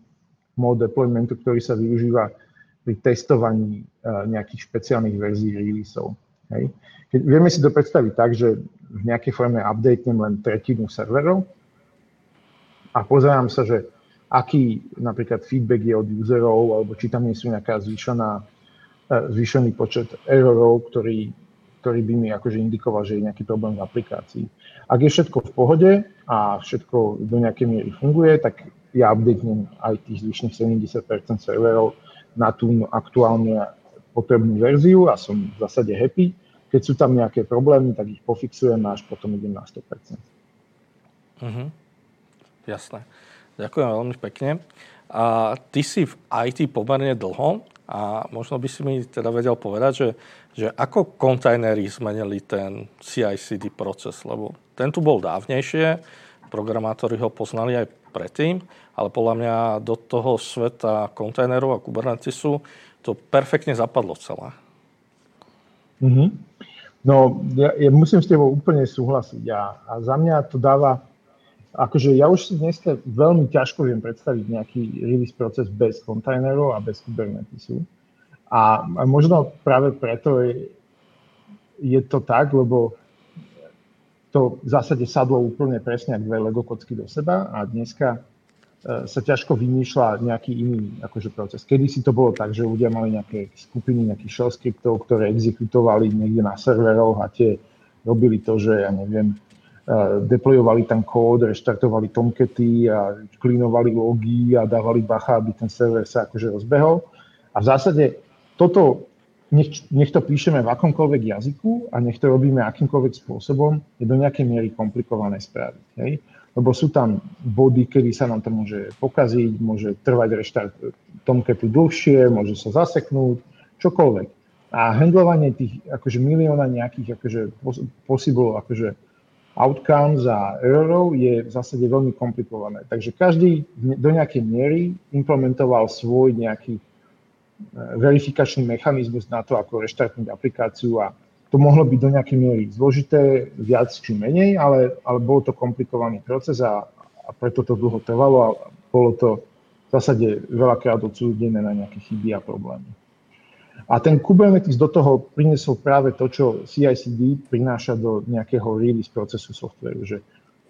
mód deploymentu, ktorý sa využíva pri testovaní e, nejakých špeciálnych verzií releaseov. Hej. Keď, vieme si to predstaviť tak, že v nejakej forme updatenem len tretinu serverov a pozerám sa, že aký napríklad feedback je od userov, alebo či tam nie sú nejaká zvýšená, e, zvýšený počet errorov, ktorý, ktorý by mi akože indikoval, že je nejaký problém v aplikácii. Ak je všetko v pohode a všetko do nejakej miery funguje, tak ja updatenem aj tých zvyšných 70% serverov na tú aktuálne potrebnú verziu a som v zásade happy. Keď sú tam nejaké problémy, tak ich pofixujem a až potom idem na 100%. Uh-huh. Jasné. Ďakujem veľmi pekne. A ty si v IT pomerne dlho a možno by si mi teda vedel povedať, že, že ako kontajnery zmenili ten CI/CD proces, lebo ten tu bol dávnejšie, programátori ho poznali aj predtým, ale podľa mňa do toho sveta kontajnerov a Kubernetesu to perfektne zapadlo celé. Mm-hmm. No, ja, ja musím s tebou úplne súhlasiť a, a za mňa to dáva, akože ja už si dneska veľmi ťažko viem predstaviť nejaký release proces bez kontajnerov a bez Kubernetesu. A, možno práve preto je, je to tak, lebo to v zásade sadlo úplne presne ako dve Lego kocky do seba a dneska E, sa ťažko vymýšľa nejaký iný akože, proces. Kedy si to bolo tak, že ľudia mali nejaké skupiny nejakých shell skriptov, ktoré exekutovali niekde na serveroch a tie robili to, že ja neviem, e, deployovali tam kód, reštartovali tomkety a klinovali logy a dávali bacha, aby ten server sa akože rozbehol. A v zásade toto, nech, nech to píšeme v akomkoľvek jazyku a nech to robíme akýmkoľvek spôsobom, je do nejakej miery komplikované spraviť. Hej? lebo sú tam body, kedy sa nám to môže pokaziť, môže trvať reštart Tomcatu dlhšie, môže sa zaseknúť, čokoľvek. A handlovanie tých akože milióna nejakých akože possible akože outcomes a errorov je v zásade veľmi komplikované. Takže každý do nejakej miery implementoval svoj nejaký e, verifikačný mechanizmus na to, ako reštartnúť aplikáciu a to mohlo byť do nejakej miery zložité, viac či menej, ale, ale bol to komplikovaný proces a, a preto to dlho trvalo a bolo to v zásade veľakrát odsúdené na nejaké chyby a problémy. A ten Kubernetes do toho priniesol práve to, čo CI/CD prináša do nejakého release procesu softwareu, že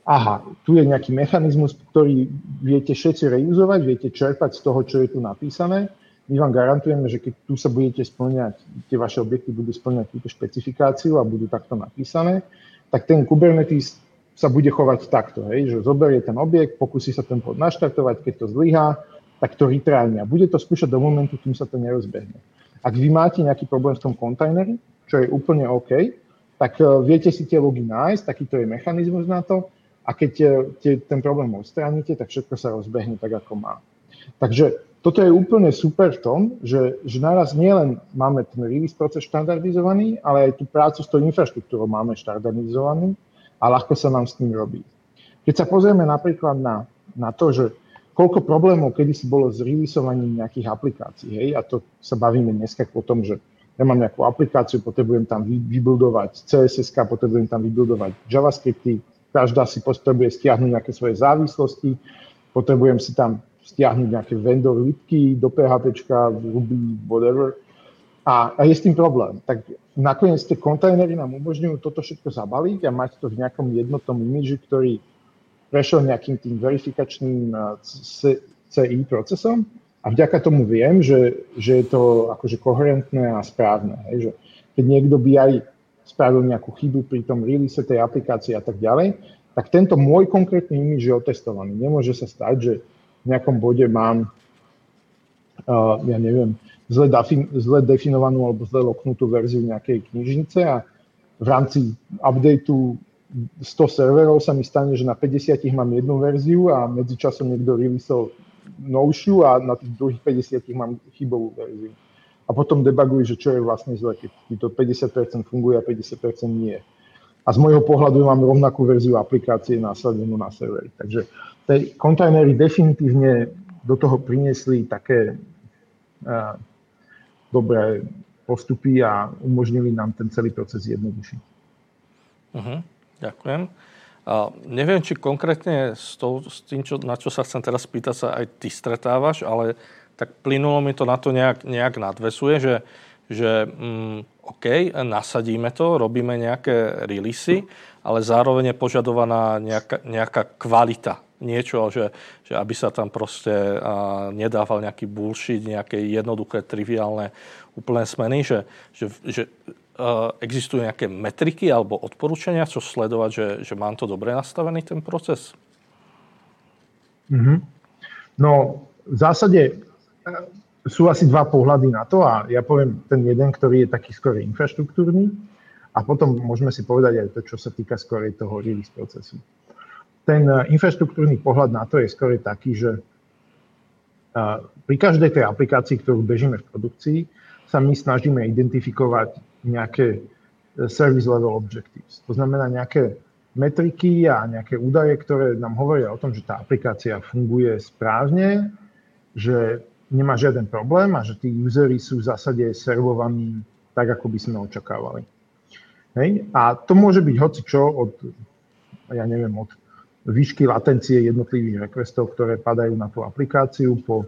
aha, tu je nejaký mechanizmus, ktorý viete všetci reuzovať, viete čerpať z toho, čo je tu napísané my vám garantujeme, že keď tu sa budete splňať, tie vaše objekty budú splňať túto špecifikáciu a budú takto napísané, tak ten Kubernetes sa bude chovať takto, hej, že zoberie ten objekt, pokusí sa ten pod naštartovať, keď to zlyhá, tak to retráni a bude to skúšať do momentu, kým sa to nerozbehne. Ak vy máte nejaký problém v tom kontajneri, čo je úplne OK, tak uh, viete si tie logy nájsť, takýto je mechanizmus na to a keď tie, ten problém odstránite, tak všetko sa rozbehne tak, ako má. Takže toto je úplne super v tom, že, že naraz nielen máme ten release proces štandardizovaný, ale aj tú prácu s tou infraštruktúrou máme štandardizovanú a ľahko sa nám s tým robí. Keď sa pozrieme napríklad na, na to, že koľko problémov kedysi bolo s releaseovaním nejakých aplikácií, hej, a to sa bavíme dneska o tom, že ja mám nejakú aplikáciu, potrebujem tam vybuildovať CSS, potrebujem tam vybuildovať JavaScripty, každá si potrebuje stiahnuť nejaké svoje závislosti, potrebujem si tam stiahnuť nejaké vendor lipky do PHP, Ruby, whatever. A, a je s tým problém. Tak nakoniec tie kontajnery nám umožňujú toto všetko zabaliť a mať to v nejakom jednotnom imidži, ktorý prešiel nejakým tým verifikačným CI procesom a vďaka tomu viem, že, že je to akože koherentné a správne. Hej, že keď niekto by aj spravil nejakú chybu pri tom release tej aplikácie a tak ďalej, tak tento môj konkrétny imidž je otestovaný. Nemôže sa stať, že nejakom bode mám, uh, ja neviem, zle, defin, zle definovanú alebo zle loknutú verziu nejakej knižnice a v rámci updateu 100 serverov sa mi stane, že na 50 mám jednu verziu a medzičasom niekto releaseol novšiu a na tých druhých 50 mám chybovú verziu. A potom debaguj, že čo je vlastne zle, keď to 50% funguje a 50% nie. A z môjho pohľadu mám rovnakú verziu aplikácie nasadenú na serveri. Takže tie kontajnery definitívne do toho priniesli také uh, dobré postupy a umožnili nám ten celý proces jednoduchší. Uh-huh, ďakujem. A neviem, či konkrétne s, tou, s tým, čo, na čo sa chcem teraz spýtať, sa aj ty stretávaš, ale tak plynulo mi to na to nejak, nejak nadvesuje, že, že mm, OK, nasadíme to, robíme nejaké releasy, ale zároveň je požadovaná nejaká, nejaká kvalita niečo, že, že aby sa tam proste a, nedával nejaký bullshit, nejaké jednoduché, triviálne úplné smeny, že, že, že a, existujú nejaké metriky alebo odporúčania, čo sledovať, že, že mám to dobre nastavený ten proces? Mm-hmm. No, v zásade e, sú asi dva pohľady na to a ja poviem ten jeden, ktorý je taký skôr infraštruktúrny a potom môžeme si povedať aj to, čo sa týka skôr toho release procesu ten eh, infraštruktúrny pohľad na to je skôr taký, že eh, pri každej tej aplikácii, ktorú bežíme v produkcii, sa my snažíme identifikovať nejaké eh, service level objectives. To znamená nejaké metriky a nejaké údaje, ktoré nám hovoria o tom, že tá aplikácia funguje správne, že nemá žiaden problém a že tí usery sú v zásade servovaní tak, ako by sme očakávali. Hej? A to môže byť hoci čo od, ja neviem, od výšky latencie jednotlivých requestov, ktoré padajú na tú aplikáciu po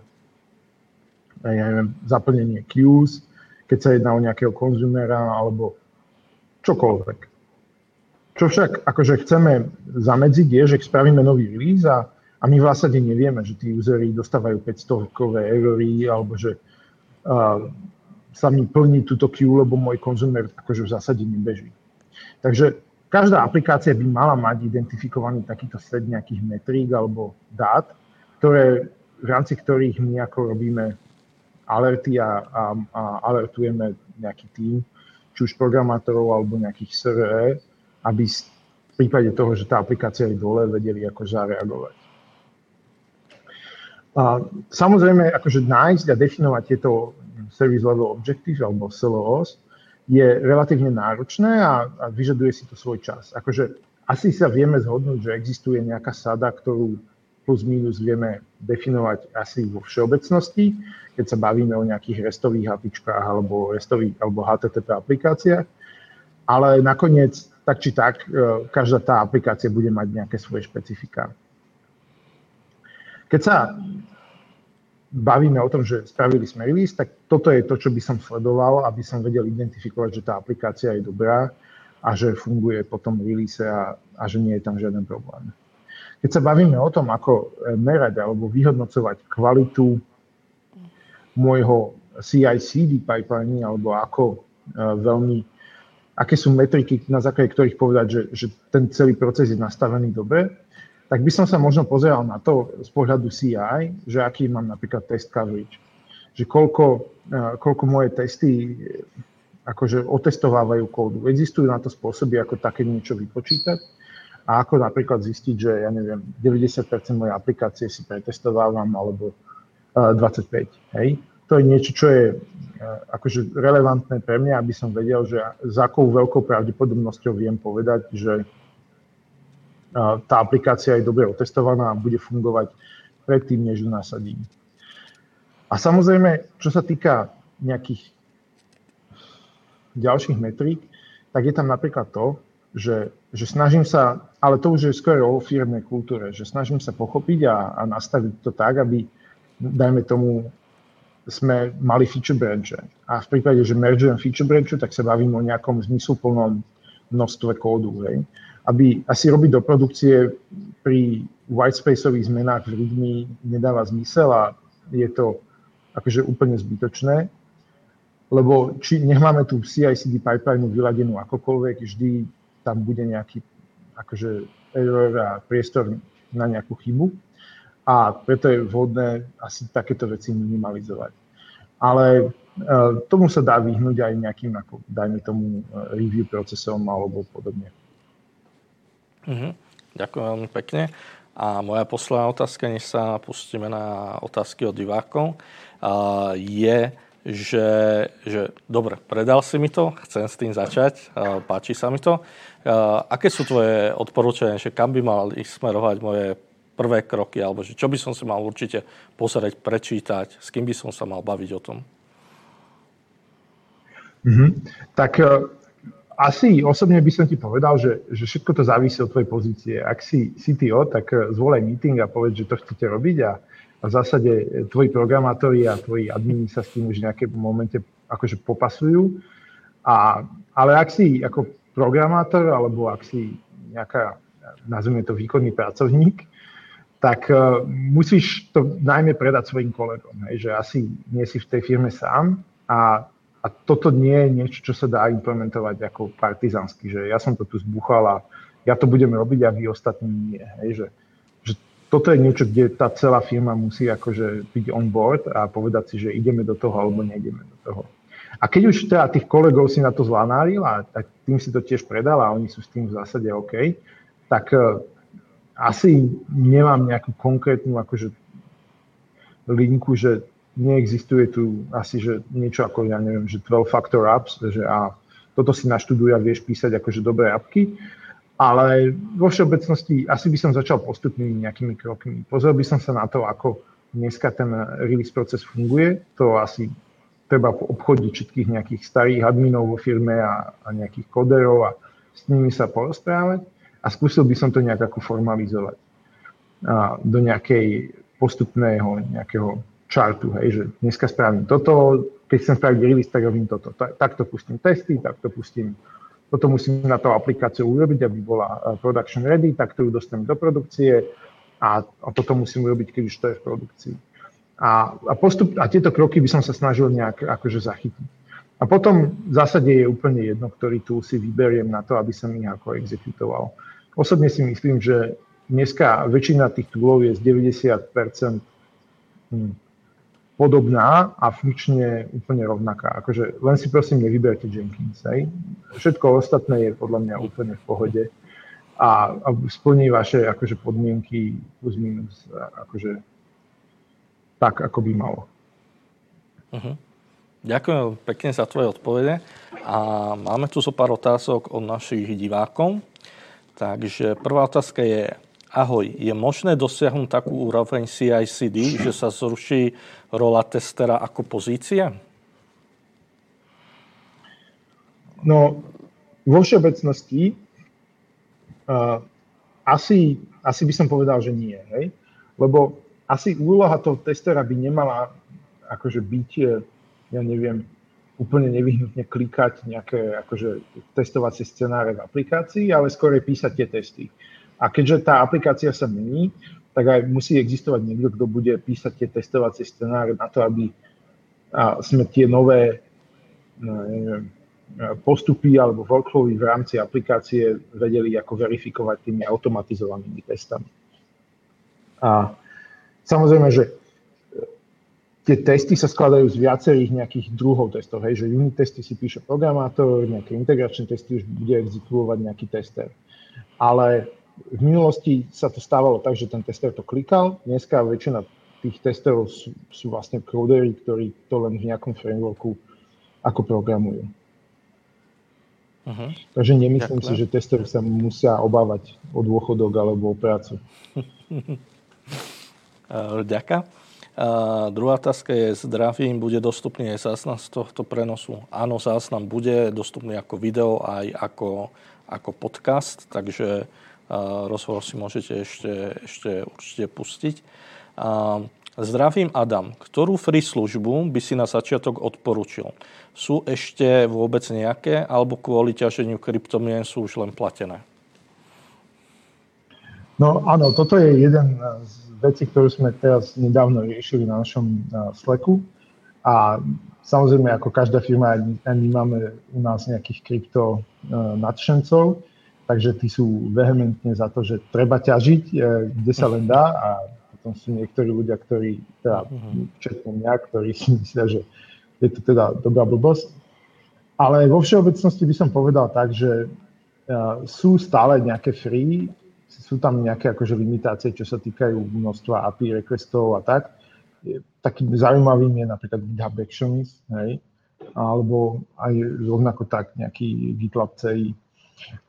ja neviem, zaplnenie queues, keď sa jedná o nejakého konzumera alebo čokoľvek. Čo však akože chceme zamedziť je, že spravíme nový release a, a my v zásade nevieme, že tí usery dostávajú 500-kové erory alebo že uh, sa mi plní túto queue, lebo môj konzumer akože v zásade nebeží. Takže každá aplikácia by mala mať identifikovaný takýto set nejakých metrík alebo dát, ktoré, v rámci ktorých my ako robíme alerty a, a, a alertujeme nejaký tým, či už programátorov alebo nejakých SRE, aby v prípade toho, že tá aplikácia je dole, vedeli ako zareagovať. A samozrejme, akože nájsť a definovať tieto Service Level Objectives alebo SLOs je relatívne náročné a, a vyžaduje si to svoj čas. Akože asi sa vieme zhodnúť, že existuje nejaká sada, ktorú plus minus vieme definovať asi vo všeobecnosti, keď sa bavíme o nejakých restových APIčkách alebo restových alebo HTTP aplikáciách. Ale nakoniec, tak či tak, e, každá tá aplikácia bude mať nejaké svoje špecifika. Keď sa bavíme o tom, že spravili sme release, tak toto je to, čo by som sledoval, aby som vedel identifikovať, že tá aplikácia je dobrá a že funguje po tom release a, a že nie je tam žiaden problém. Keď sa bavíme o tom, ako e, merať alebo vyhodnocovať kvalitu môjho CI-CD pipeline alebo ako uh, veľmi, aké sú metriky, na základe ktorých povedať, že, že ten celý proces je nastavený dobre, tak by som sa možno pozeral na to z pohľadu CI, že aký mám napríklad test coverage. Že koľko, eh, koľko moje testy eh, akože otestovávajú kódu. Existujú na to spôsoby, ako také niečo vypočítať a ako napríklad zistiť, že ja neviem, 90% mojej aplikácie si pretestovávam alebo 25. Eh, hej? To je niečo, čo je akože relevantné pre mňa, aby som vedel, že za akou veľkou pravdepodobnosťou viem povedať, že tá aplikácia je dobre otestovaná a bude fungovať predtým, než ju nasadím. A samozrejme, čo sa týka nejakých ďalších metrík, tak je tam napríklad to, že, že snažím sa, ale to už je skôr o firmnej kultúre, že snažím sa pochopiť a, a nastaviť to tak, aby, dajme tomu, sme mali feature branch. A v prípade, že mergeujem feature branch, tak sa bavím o nejakom zmysluplnom množstve kódu. Hej. Aby asi robiť do produkcie pri whitespaceových zmenách v README nedáva zmysel a je to akože úplne zbytočné, lebo či nech máme tú CI/CD pipeline vyladenú akokoľvek, vždy tam bude nejaký akože error a priestor na nejakú chybu a preto je vhodné asi takéto veci minimalizovať. Ale uh, tomu sa dá vyhnúť aj nejakým, ako, dajme tomu, uh, review procesom alebo podobne. Mm-hmm. Ďakujem veľmi pekne. A moja posledná otázka, než sa pustíme na otázky od divákov, je, že, že dobre, predal si mi to, chcem s tým začať, páči sa mi to. Aké sú tvoje odporúčania, že kam by mal ísť smerovať moje prvé kroky, alebo že čo by som si mal určite pozrieť, prečítať, s kým by som sa mal baviť o tom? Mm-hmm. Tak uh, asi osobne by som ti povedal, že, že všetko to závisí od tvojej pozície. Ak si CTO, tak uh, zvolaj meeting a povedz, že to chcete robiť a, a v zásade tvoji programátori a tvoji admini sa s tým už v nejakém momente akože popasujú. A, ale ak si ako programátor alebo ak si nejaká, nazvime to výkonný pracovník, tak uh, musíš to najmä predať svojim kolegom, hej, že asi nie si v tej firme sám a, a toto nie je niečo, čo sa dá implementovať ako partizánsky, že ja som to tu zbuchal a ja to budem robiť a vy ostatní nie. Hej, že, že toto je niečo, kde tá celá firma musí akože byť on board a povedať si, že ideme do toho alebo neideme do toho. A keď už teda tých kolegov si na to zlanáril a tým si to tiež predal a oni sú s tým v zásade OK, tak asi nemám nejakú konkrétnu akože linku, že neexistuje tu asi že niečo ako, ja neviem, že 12 factor apps, že a toto si naštuduj a vieš písať akože dobré apky, ale vo všeobecnosti asi by som začal postupnými nejakými krokmi. Pozrel by som sa na to, ako dneska ten release proces funguje. To asi treba obchodiť všetkých nejakých starých adminov vo firme a, a nejakých koderov a s nimi sa porozprávať a skúsil by som to nejak ako formalizovať a, do nejakej postupného nejakého chartu, hej, že dneska spravím toto, keď chcem spraviť release, tak robím toto. Takto pustím testy, takto pustím, toto musím na to aplikáciu urobiť, aby bola production ready, takto ju dostanem do produkcie a, a toto musím urobiť, keď už to je v produkcii. A, a, postup, a tieto kroky by som sa snažil nejak akože zachytiť. A potom v zásade je úplne jedno, ktorý tu si vyberiem na to, aby som ich ako exekutoval. Osobne si myslím, že dneska väčšina tých túlov je z 90% hm, podobná a funkčne úplne rovnaká. Akože len si prosím nevyberte Jenkins. Hej. Všetko ostatné je podľa mňa úplne v pohode a, a splní vaše akože podmienky plus minus akože tak, ako by malo. Uh-huh. Ďakujem pekne za tvoje odpovede a máme tu zo so pár otázok od našich divákov. Takže prvá otázka je, ahoj, je možné dosiahnuť takú úroveň CI/CD, že sa zruší rola testera ako pozícia? No, vo všeobecnosti uh, asi, asi by som povedal, že nie. Hej? Lebo asi úloha toho testera by nemala akože byť, ja neviem, úplne nevyhnutne klikať nejaké akože, testovacie scenáre v aplikácii, ale skôr písať tie testy. A keďže tá aplikácia sa mení, tak aj musí existovať niekto, kto bude písať tie testovacie scenáre na to, aby sme tie nové no, neviem, postupy alebo workflowy v rámci aplikácie vedeli ako verifikovať tými automatizovanými testami. A samozrejme, že tie testy sa skladajú z viacerých nejakých druhov testov, hej, že unit testy si píše programátor, nejaké integračné testy už bude exekuovať nejaký tester. Ale v minulosti sa to stávalo tak, že ten tester to klikal, dneska väčšina tých testerov sú, sú vlastne codery, ktorí to len v nejakom frameworku ako programujú. Uh-huh. Takže nemyslím Ďakujem. si, že testery sa musia obávať o dôchodok alebo o prácu. Ďakujem. A druhá otázka je, zdravím, bude dostupný aj záznam z tohto prenosu? Áno, záznam bude dostupný ako video aj ako ako podcast, takže rozhovor si môžete ešte, ešte určite pustiť. Zdravím Adam. Ktorú free službu by si na začiatok odporučil? Sú ešte vôbec nejaké, alebo kvôli ťaženiu kryptomien sú už len platené? No áno, toto je jeden z vecí, ktorú sme teraz nedávno riešili na našom Slacku. A samozrejme, ako každá firma, aj my máme u nás nejakých krypto nadšencov, takže tí sú vehementne za to, že treba ťažiť, e, kde sa len dá a potom sú niektorí ľudia, ktorí, teda včetne mňa, ktorí si myslia, že je to teda dobrá blbosť. Ale vo všeobecnosti by som povedal tak, že e, sú stále nejaké free, sú tam nejaké akože limitácie, čo sa týkajú množstva API requestov a tak. Takým zaujímavým je napríklad GitHub Actions, hej, alebo aj rovnako tak nejaký GitLab CI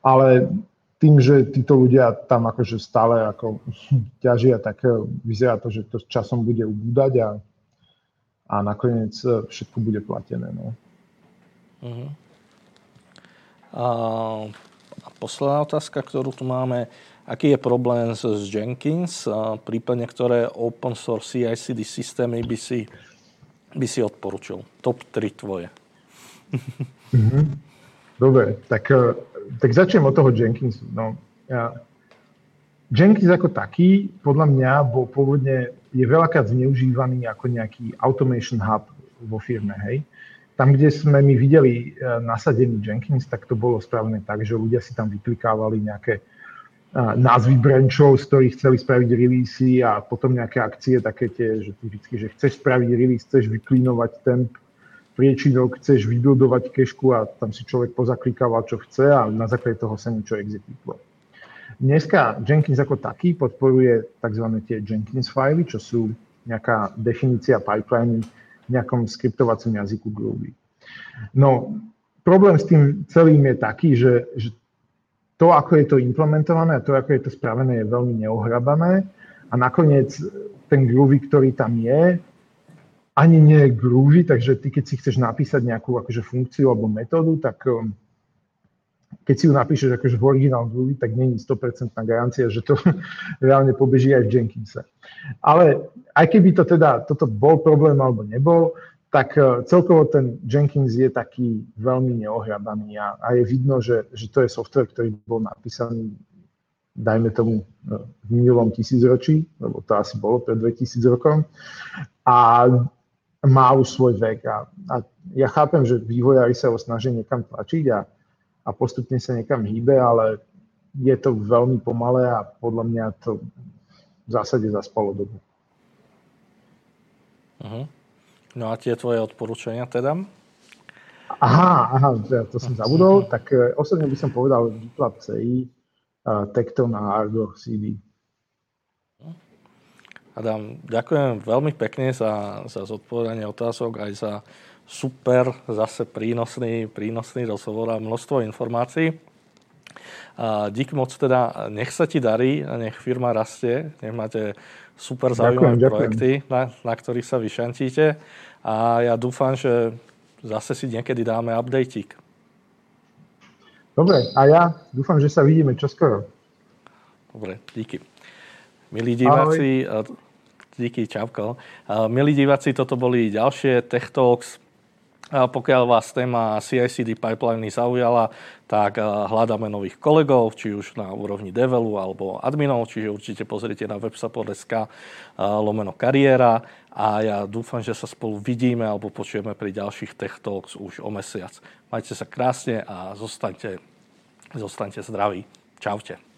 ale tým, že títo ľudia tam akože stále ako ťažia, tak eh, vyzerá to, že to časom bude ubúdať a, a nakoniec eh, všetko bude platené. No. Uh-huh. A, a posledná otázka, ktorú tu máme. Aký je problém s Jenkins, prípadne ktoré open source CI/CD systémy by si, by si odporučil? Top 3 tvoje. Uh-huh. Dobre, tak eh, tak začnem od toho Jenkinsu. No, ja, Jenkins ako taký, podľa mňa, bol pôvodne, je veľakrát zneužívaný ako nejaký automation hub vo firme, hej. Tam, kde sme my videli e, nasadený Jenkins, tak to bolo spravené tak, že ľudia si tam vyklikávali nejaké e, názvy branchov, z ktorých chceli spraviť releasy a potom nejaké akcie také tie, že typicky, že chceš spraviť release, chceš vyklínovať temp, priečinok chceš vybudovať kešku a tam si človek pozaklikával, čo chce a na základe toho sa niečo exekutuje. Dneska Jenkins ako taký podporuje tzv. tie Jenkins fily, čo sú nejaká definícia pipeline v nejakom skriptovacom jazyku Groovy. No, problém s tým celým je taký, že, že to, ako je to implementované a to, ako je to spravené, je veľmi neohrabané a nakoniec ten Groovy, ktorý tam je, ani nie je groovy, takže ty keď si chceš napísať nejakú akože funkciu alebo metódu, tak um, keď si ju napíšeš akože v originál groovy, tak není 100% garancia, že to reálne pobeží aj v Jenkinse. Ale aj keby to teda, toto bol problém alebo nebol, tak uh, celkovo ten Jenkins je taký veľmi neohrabaný a, a je vidno, že, že to je software, ktorý bol napísaný dajme tomu uh, v minulom tisícročí, lebo to asi bolo pred 2000 rokom. A má už svoj vek. A, a ja chápem, že vývojári sa ho snažia niekam tlačiť a, a postupne sa niekam hýbe, ale je to veľmi pomalé a podľa mňa to v zásade zaspalo dobu. Uh-huh. No a tie tvoje odporúčania teda? Aha, aha, to som zabudol. Tak e, osobne by som povedal GitLab CI, uh, Tekton a Argo CD. Adam, ďakujem veľmi pekne za, za zodpovedanie otázok, aj za super, zase prínosný, prínosný rozhovor a množstvo informácií. A dík moc teda, nech sa ti darí, nech firma rastie, nech máte super zaujímavé ďakujem, projekty, ďakujem. Na, na ktorých sa vyšantíte a ja dúfam, že zase si niekedy dáme updateík. Dobre, a ja dúfam, že sa vidíme čoskoro. Dobre, díky. Milí diváci, Ahoj. Díky, čauko. Milí diváci, toto boli ďalšie Tech Talks. Pokiaľ vás téma CI/CD pipeline zaujala, tak hľadáme nových kolegov, či už na úrovni develu alebo adminov, čiže určite pozrite na websupport.sk lomeno kariéra a ja dúfam, že sa spolu vidíme alebo počujeme pri ďalších Tech Talks už o mesiac. Majte sa krásne a zostaňte, zostaňte zdraví. Čaute.